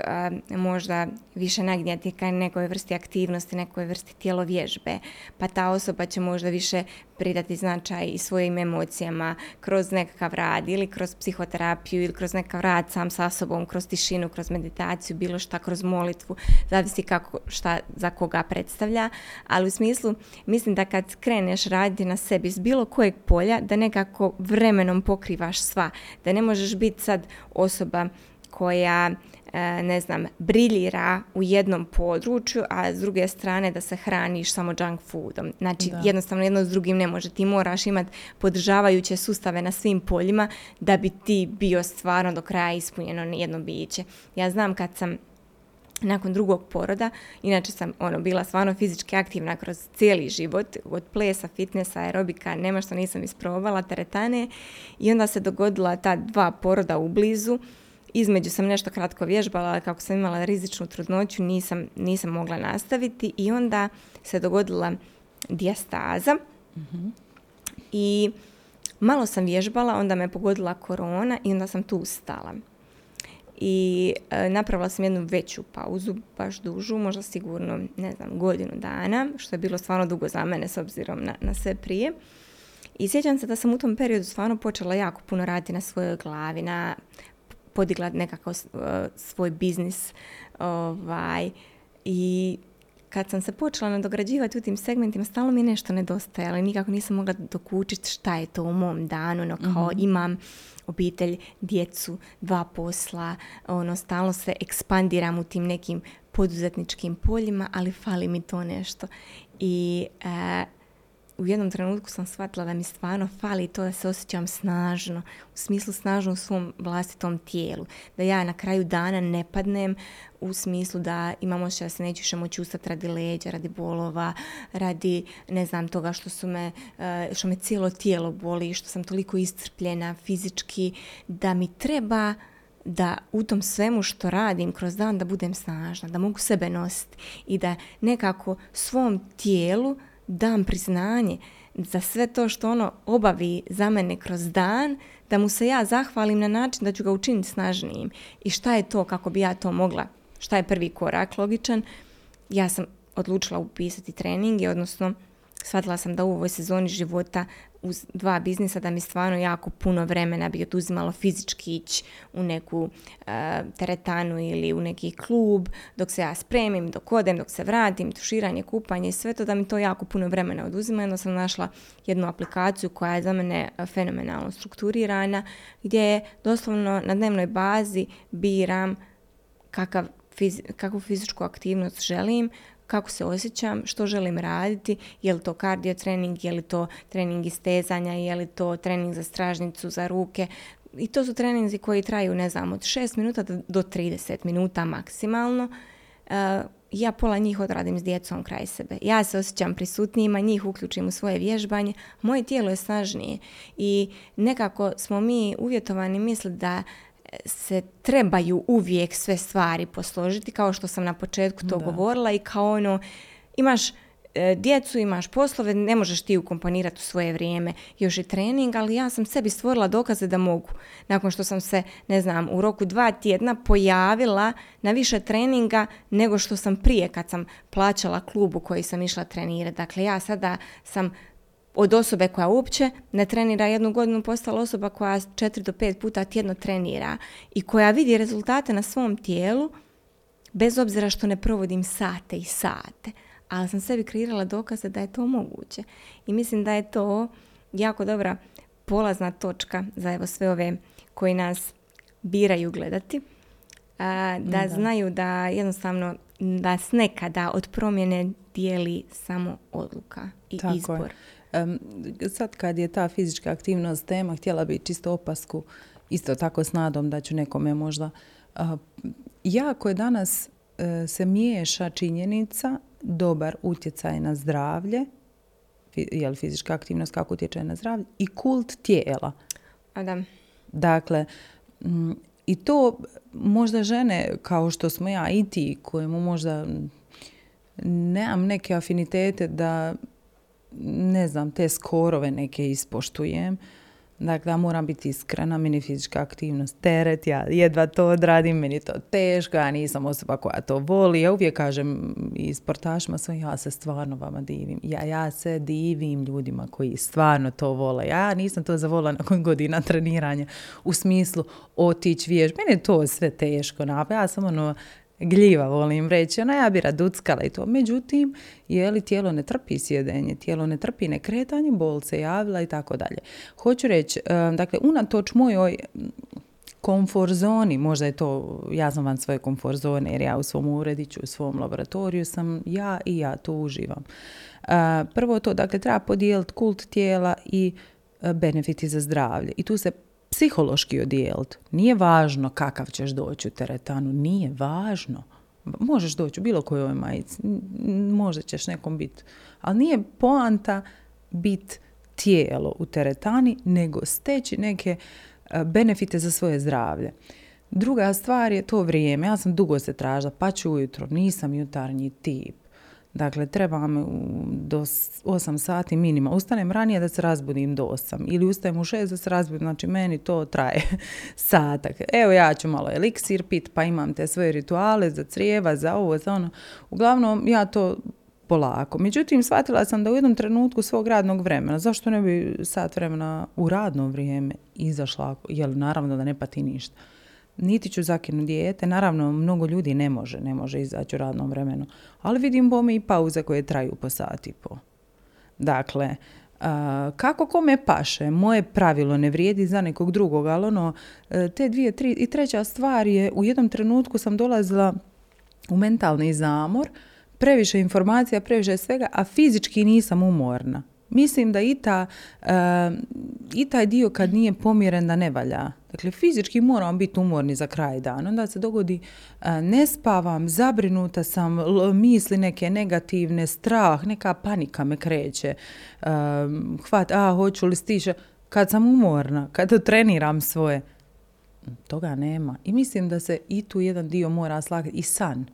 možda više nagnjati ka nekoj vrsti aktivnosti, nekoj vrsti tjelovježbe, pa ta osoba će možda više pridati značaj i svojim emocijama kroz nekakav rad ili kroz psihoterapiju ili kroz nekakav rad sam sa sobom, kroz tišinu, kroz meditaciju, bilo šta, kroz molitvu, zavisi kako, šta za koga predstavlja, ali u smislu mislim da kad kreneš raditi na sebi s bilo kojeg polja, da nekako vremenom pokrivaš sva, da ne možeš biti sad osoba koja e, ne znam, briljira u jednom području, a s druge strane da se hraniš samo junk foodom. Znači, jednostavno jedno s drugim ne može. Ti moraš imati podržavajuće sustave na svim poljima da bi ti bio stvarno do kraja ispunjeno jedno biće. Ja znam kad sam nakon drugog poroda, inače sam ono, bila stvarno fizički aktivna kroz cijeli život, od plesa, fitnessa, aerobika, nema što nisam isprobala, teretane i onda se dogodila ta dva poroda u blizu, između sam nešto kratko vježbala, kako sam imala rizičnu trudnoću nisam, nisam mogla nastaviti i onda se dogodila dijastaza i malo sam vježbala, onda me pogodila korona i onda sam tu ustala i e, napravila sam jednu veću pauzu, baš dužu, možda sigurno, ne znam, godinu dana, što je bilo stvarno dugo za mene s obzirom na, na sve prije. I sjećam se da sam u tom periodu stvarno počela jako puno raditi na svojoj glavi, na podigla nekako uh, svoj biznis ovaj, i kad sam se počela nadograđivati u tim segmentima, stalno mi nešto nedostaje, ali nikako nisam mogla dokučiti šta je to u mom danu, no kao mhm. imam obitelj, djecu, dva posla, ono, stalno se ekspandiram u tim nekim poduzetničkim poljima, ali fali mi to nešto. I e, u jednom trenutku sam shvatila da mi stvarno fali to da se osjećam snažno, u smislu snažno u svom vlastitom tijelu. Da ja na kraju dana ne padnem u smislu da imam osjećaj da se neću više moći ustati radi leđa, radi bolova, radi ne znam toga što su me, eh, što me cijelo tijelo boli, što sam toliko iscrpljena fizički, da mi treba da u tom svemu što radim kroz dan da budem snažna, da mogu sebe nositi i da nekako svom tijelu dam priznanje za sve to što ono obavi za mene kroz dan, da mu se ja zahvalim na način da ću ga učiniti snažnijim. I šta je to kako bi ja to mogla? Šta je prvi korak logičan? Ja sam odlučila upisati treninge, odnosno shvatila sam da u ovoj sezoni života uz dva biznisa da mi stvarno jako puno vremena bi oduzimalo fizički ići u neku e, teretanu ili u neki klub dok se ja spremim, dok odem, dok se vratim, tuširanje, kupanje i sve to da mi to jako puno vremena oduzima. Jedno sam našla jednu aplikaciju koja je za mene fenomenalno strukturirana gdje je doslovno na dnevnoj bazi biram kakav kakvu fizičku aktivnost želim, kako se osjećam, što želim raditi, je li to kardio trening, je li to trening istezanja, je li to trening za stražnicu, za ruke. I to su treninzi koji traju, ne znam, od 6 minuta do 30 minuta maksimalno. Uh, ja pola njih odradim s djecom kraj sebe. Ja se osjećam prisutnijima, njih uključim u svoje vježbanje. Moje tijelo je snažnije i nekako smo mi uvjetovani misliti da se trebaju uvijek sve stvari posložiti, kao što sam na početku to govorila i kao ono, imaš e, djecu, imaš poslove, ne možeš ti ukomponirati u svoje vrijeme još i trening, ali ja sam sebi stvorila dokaze da mogu. Nakon što sam se, ne znam, u roku dva tjedna pojavila na više treninga nego što sam prije kad sam plaćala klubu koji sam išla trenirati. Dakle, ja sada sam od osobe koja uopće ne trenira jednu godinu postala osoba koja četiri do pet puta tjedno trenira i koja vidi rezultate na svom tijelu bez obzira što ne provodim sate i sate. Ali sam sebi kreirala dokaze da je to moguće. I mislim da je to jako dobra polazna točka za evo sve ove koji nas biraju gledati. da, da znaju da jednostavno da nekada od promjene dijeli samo odluka i Tako izbor. Je. Sad kad je ta fizička aktivnost tema, htjela bi čisto opasku, isto tako s nadom da ću nekome možda... Jako je danas uh, se miješa činjenica dobar utjecaj na zdravlje, je li fizička aktivnost kako utječe na zdravlje, i kult tijela. A da. Dakle, i to možda žene kao što smo ja i ti, kojemu možda nemam neke afinitete da ne znam, te skorove neke ispoštujem. Dakle, ja moram biti iskrena, meni fizička aktivnost teret, ja jedva to odradim, meni to teško, ja nisam osoba koja to voli. Ja uvijek kažem i sportašima svojim, ja se stvarno vama divim. Ja, ja se divim ljudima koji stvarno to vole. Ja nisam to zavolila nakon godina treniranja u smislu otići vjež. Meni je to sve teško. Ja sam ono, gljiva, volim reći. Ona ja bi raduckala i to. Međutim, je li tijelo ne trpi sjedenje, tijelo ne trpi nekretanje, bol se javila i tako dalje. Hoću reći, e, dakle, unatoč mojoj komfort zoni, možda je to, ja sam van svoje komfort zone jer ja u svom urediću, u svom laboratoriju sam ja i ja to uživam. E, prvo to, dakle, treba podijeliti kult tijela i e, benefiti za zdravlje. I tu se psihološki odijeliti. Nije važno kakav ćeš doći u teretanu, nije važno. Možeš doći u bilo kojoj majici, možda ćeš nekom biti. Ali nije poanta biti tijelo u teretani, nego steći neke e, benefite za svoje zdravlje. Druga stvar je to vrijeme. Ja sam dugo se tražila, pa ću ujutro, nisam jutarnji tip. Dakle, trebam do 8 sati minima. Ustanem ranije da se razbudim do 8 ili ustajem u 6 da se razbudim, znači meni to traje [LAUGHS] satak. Evo ja ću malo eliksir pit, pa imam te svoje rituale za crijeva, za ovo, za ono. Uglavnom, ja to polako. Međutim, shvatila sam da u jednom trenutku svog radnog vremena, zašto ne bi sat vremena u radno vrijeme izašla, jer naravno da ne pati ništa niti ću zakinuti dijete. Naravno, mnogo ljudi ne može, ne može izaći u radnom vremenu. Ali vidim bome i pauze koje traju po sati i po. Dakle, kako kome paše, moje pravilo ne vrijedi za nekog drugog, ali ono, e, te dvije, tri, i treća stvar je, u jednom trenutku sam dolazila u mentalni zamor, previše informacija, previše svega, a fizički nisam umorna. Mislim da i, ta, i taj dio kad nije pomjeren da ne valja. Dakle, fizički moramo biti umorni za kraj dana. Onda se dogodi ne spavam, zabrinuta sam, misli neke negativne, strah, neka panika me kreće. Hvat, a, hoću li stiže. Kad sam umorna, kad treniram svoje, toga nema. I mislim da se i tu jedan dio mora slagati. I san.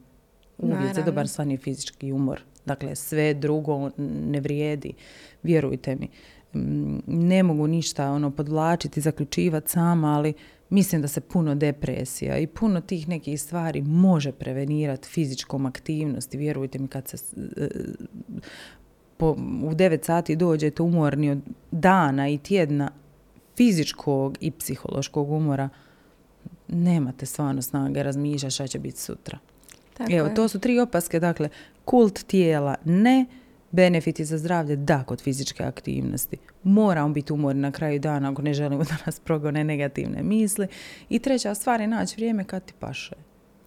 Uvijek za dobar san je fizički umor. Dakle, sve drugo ne vrijedi. Vjerujte mi. Ne mogu ništa ono podvlačiti, zaključivati sama, ali mislim da se puno depresija i puno tih nekih stvari može prevenirati fizičkom aktivnosti. Vjerujte mi kad se e, po, u 9 sati dođete umorni od dana i tjedna fizičkog i psihološkog umora, nemate stvarno snage razmišljati šta će biti sutra. Tako Evo, to su tri opaske. Dakle, kult tijela ne, benefiti za zdravlje da kod fizičke aktivnosti. Moramo biti umorni na kraju dana ako ne želimo da nas progone negativne misli. I treća stvar je naći vrijeme kad ti paše.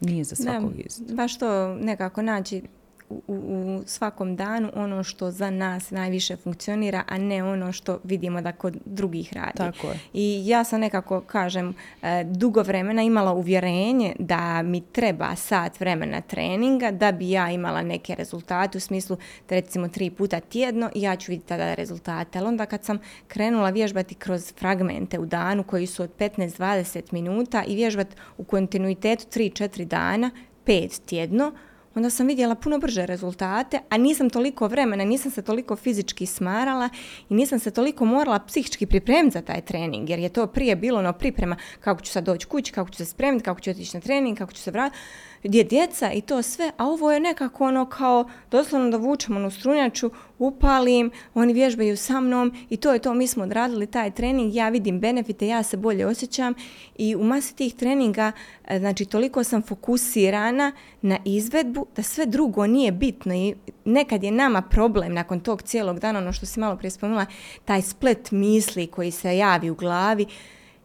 Nije za svakog isto. Baš to nekako naći u, u, svakom danu ono što za nas najviše funkcionira, a ne ono što vidimo da kod drugih radi. Tako je. I ja sam nekako, kažem, e, dugo vremena imala uvjerenje da mi treba sat vremena treninga da bi ja imala neke rezultate u smislu da recimo tri puta tjedno i ja ću vidjeti tada rezultate. Ali onda kad sam krenula vježbati kroz fragmente u danu koji su od 15-20 minuta i vježbati u kontinuitetu 3-4 dana, pet tjedno, onda sam vidjela puno brže rezultate, a nisam toliko vremena, nisam se toliko fizički smarala i nisam se toliko morala psihički pripremiti za taj trening, jer je to prije bilo ono priprema kako ću sad doći kući, kako ću se spremiti, kako ću otići na trening, kako ću se vratiti gdje djeca i to sve, a ovo je nekako ono kao doslovno da vučemo onu strunjaču, upalim, oni vježbaju sa mnom i to je to, mi smo odradili taj trening, ja vidim benefite, ja se bolje osjećam i u masi tih treninga, e, znači toliko sam fokusirana na izvedbu da sve drugo nije bitno i nekad je nama problem nakon tog cijelog dana, ono što si malo prije spomenula, taj splet misli koji se javi u glavi,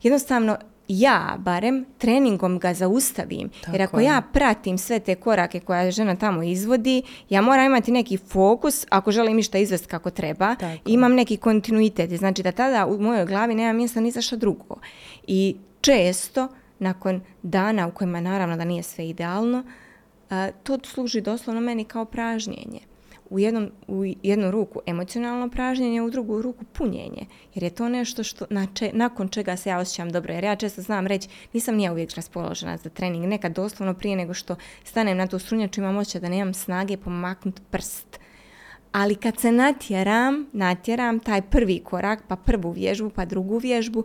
jednostavno ja barem treningom ga zaustavim. Jer ako ja pratim sve te korake koja žena tamo izvodi, ja moram imati neki fokus ako želim išta izvesti kako treba. Imam neki kontinuitet. Znači da tada u mojoj glavi nema mjesta ni za što drugo. I često, nakon dana u kojima naravno da nije sve idealno, to služi doslovno meni kao pražnjenje u, jednom, u jednu ruku emocionalno pražnjenje, u drugu ruku punjenje. Jer je to nešto što, nakon čega se ja osjećam dobro. Jer ja često znam reći, nisam nija uvijek raspoložena za trening. Nekad doslovno prije nego što stanem na tu strunjaču imam osjećaj da nemam snage pomaknuti prst. Ali kad se natjeram, natjeram taj prvi korak, pa prvu vježbu, pa drugu vježbu,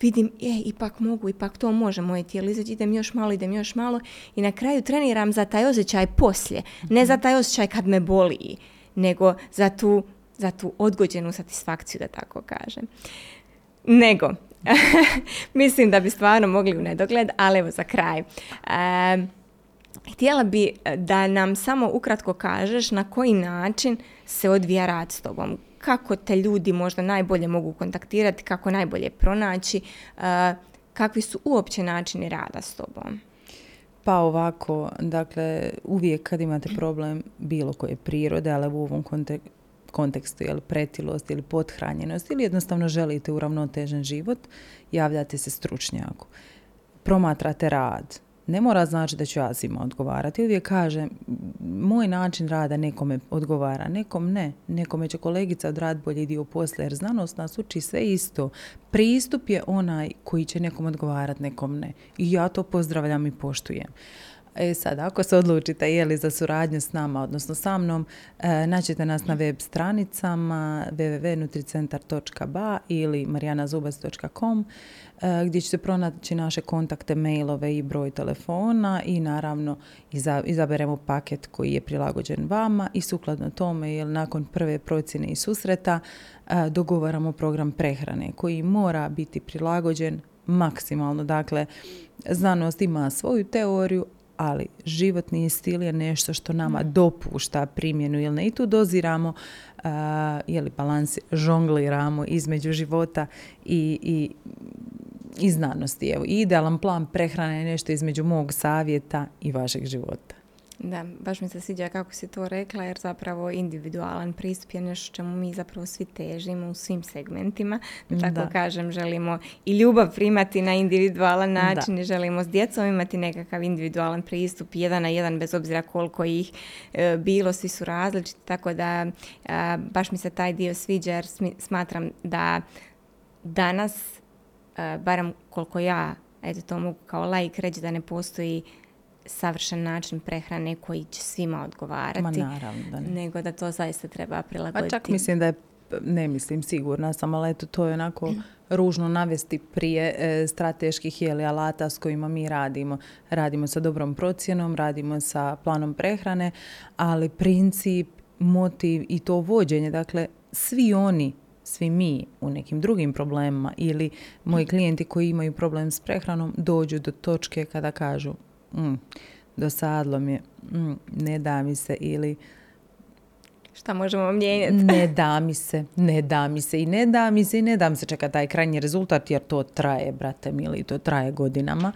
vidim, e, ipak mogu, ipak to može moje tijelo izaći, idem još malo, idem još malo i na kraju treniram za taj osjećaj poslije, ne za taj osjećaj kad me boli, nego za tu, za tu odgođenu satisfakciju, da tako kažem. Nego, [LAUGHS] mislim da bi stvarno mogli u nedogled, ali evo za kraj. htjela bi da nam samo ukratko kažeš na koji način se odvija rad s tobom kako te ljudi možda najbolje mogu kontaktirati, kako najbolje pronaći, uh, kakvi su uopće načini rada s tobom? Pa ovako, dakle, uvijek kad imate problem bilo koje prirode, ali u ovom kontekstu, je li pretilost ili pothranjenost ili jednostavno želite uravnotežen život, javljate se stručnjaku. Promatrate rad, ne mora znači da ću ja svima odgovarati. Uvijek kažem, moj način rada nekome odgovara, nekom ne. Nekome će kolegica odraditi bolji dio posla, jer znanost nas uči sve isto. Pristup je onaj koji će nekom odgovarati, nekom ne. I ja to pozdravljam i poštujem. E sad, ako se odlučite je li za suradnju s nama, odnosno sa mnom, e, naćete nas na web stranicama www.nutricentar.ba ili marijanazubac.com e, gdje ćete pronaći naše kontakte, mailove i broj telefona i naravno izaberemo paket koji je prilagođen vama i sukladno tome jer nakon prve procjene i susreta e, dogovaramo program prehrane koji mora biti prilagođen maksimalno. Dakle, znanost ima svoju teoriju, ali životni stil je nešto što nama dopušta primjenu ili ne i tu doziramo uh, je li balans žongliramo između života i, i, i znanosti. Evo, idealan plan prehrane je nešto između mog savjeta i vašeg života. Da, baš mi se sviđa kako si to rekla jer zapravo individualan pristup je nešto čemu mi zapravo svi težimo u svim segmentima. Da tako kažem, želimo i ljubav primati na individualan način i želimo s djecom imati nekakav individualan pristup jedan na jedan bez obzira koliko ih e, bilo, svi su različiti. Tako da baš mi se taj dio sviđa jer smatram da danas, barem koliko ja eto to mogu kao laik reći da ne postoji savršen način prehrane koji će svima odgovarati. Ma naravno da ne. Nego da to zaista treba prilagoditi. Pa čak mislim da je, ne mislim sigurna sam, ali eto to je onako ružno navesti prije e, strateških jeli alata s kojima mi radimo. Radimo sa dobrom procjenom, radimo sa planom prehrane, ali princip, motiv i to vođenje, dakle svi oni svi mi u nekim drugim problemima ili moji klijenti koji imaju problem s prehranom dođu do točke kada kažu mm, dosadlo mi je, mm, ne da mi se ili šta možemo mijenjati? ne da mi se, ne da mi se i ne da mi se i ne da mi se čeka taj krajnji rezultat jer to traje, brate mili, to traje godinama.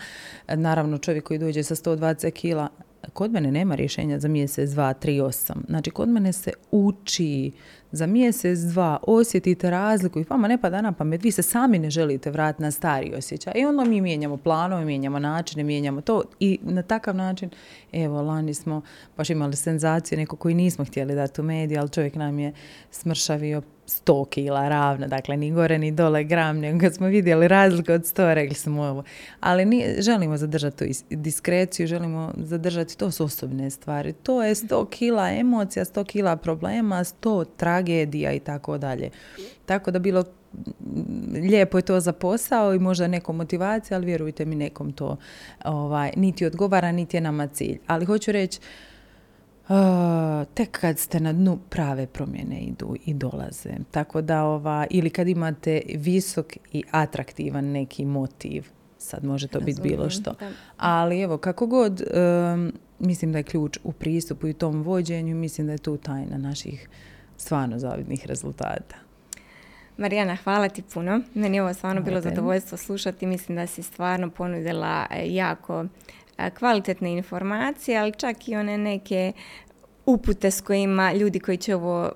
Naravno čovjek koji dođe sa 120 kila, kod mene nema rješenja za mjesec, dva, tri, osam. Znači kod mene se uči za mjesec, dva, osjetite razliku i vama ne pada na pamet, vi se sami ne želite vratiti na stari osjećaj. I onda mi mijenjamo planove, mijenjamo načine, mijenjamo to i na takav način, evo, lani smo baš imali senzaciju, neko koji nismo htjeli dati u mediju, ali čovjek nam je smršavio 100 kila ravno, dakle ni gore ni dole gram, nego kad smo vidjeli razliku od 100, rekli smo ovo. Ali nije, želimo zadržati tu diskreciju, želimo zadržati, to su osobne stvari. To je 100 kila emocija, 100 kila problema, 100 tragedija i tako dalje. Tako da bilo lijepo je to za posao i možda nekom motivacija, ali vjerujte mi nekom to ovaj, niti odgovara, niti je nama cilj. Ali hoću reći, tek kad ste na dnu prave promjene idu i dolaze. Tako da ova, ili kad imate visok i atraktivan neki motiv, sad može to biti bilo što. Ali evo, kako god, mislim da je ključ u pristupu i tom vođenju, mislim da je tu tajna naših stvarno zavidnih rezultata. Marijana, hvala ti puno. Meni je ovo stvarno bilo zadovoljstvo slušati. Mislim da si stvarno ponudila e, jako kvalitetne informacije, ali čak i one neke upute s kojima ljudi koji će ovo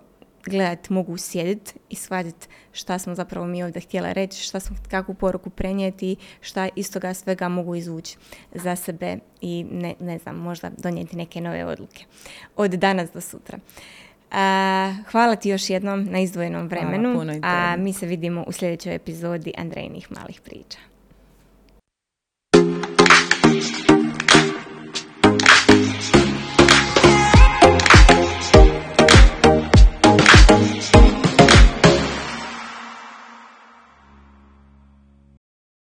gledati mogu sjediti i shvatiti šta smo zapravo mi ovdje htjela reći, šta smo, kakvu poruku prenijeti, šta iz toga svega mogu izvući za sebe i ne, ne znam, možda donijeti neke nove odluke od danas do sutra. hvala ti još jednom na izdvojenom vremenu, a mi se vidimo u sljedećoj epizodi Andrejnih malih priča.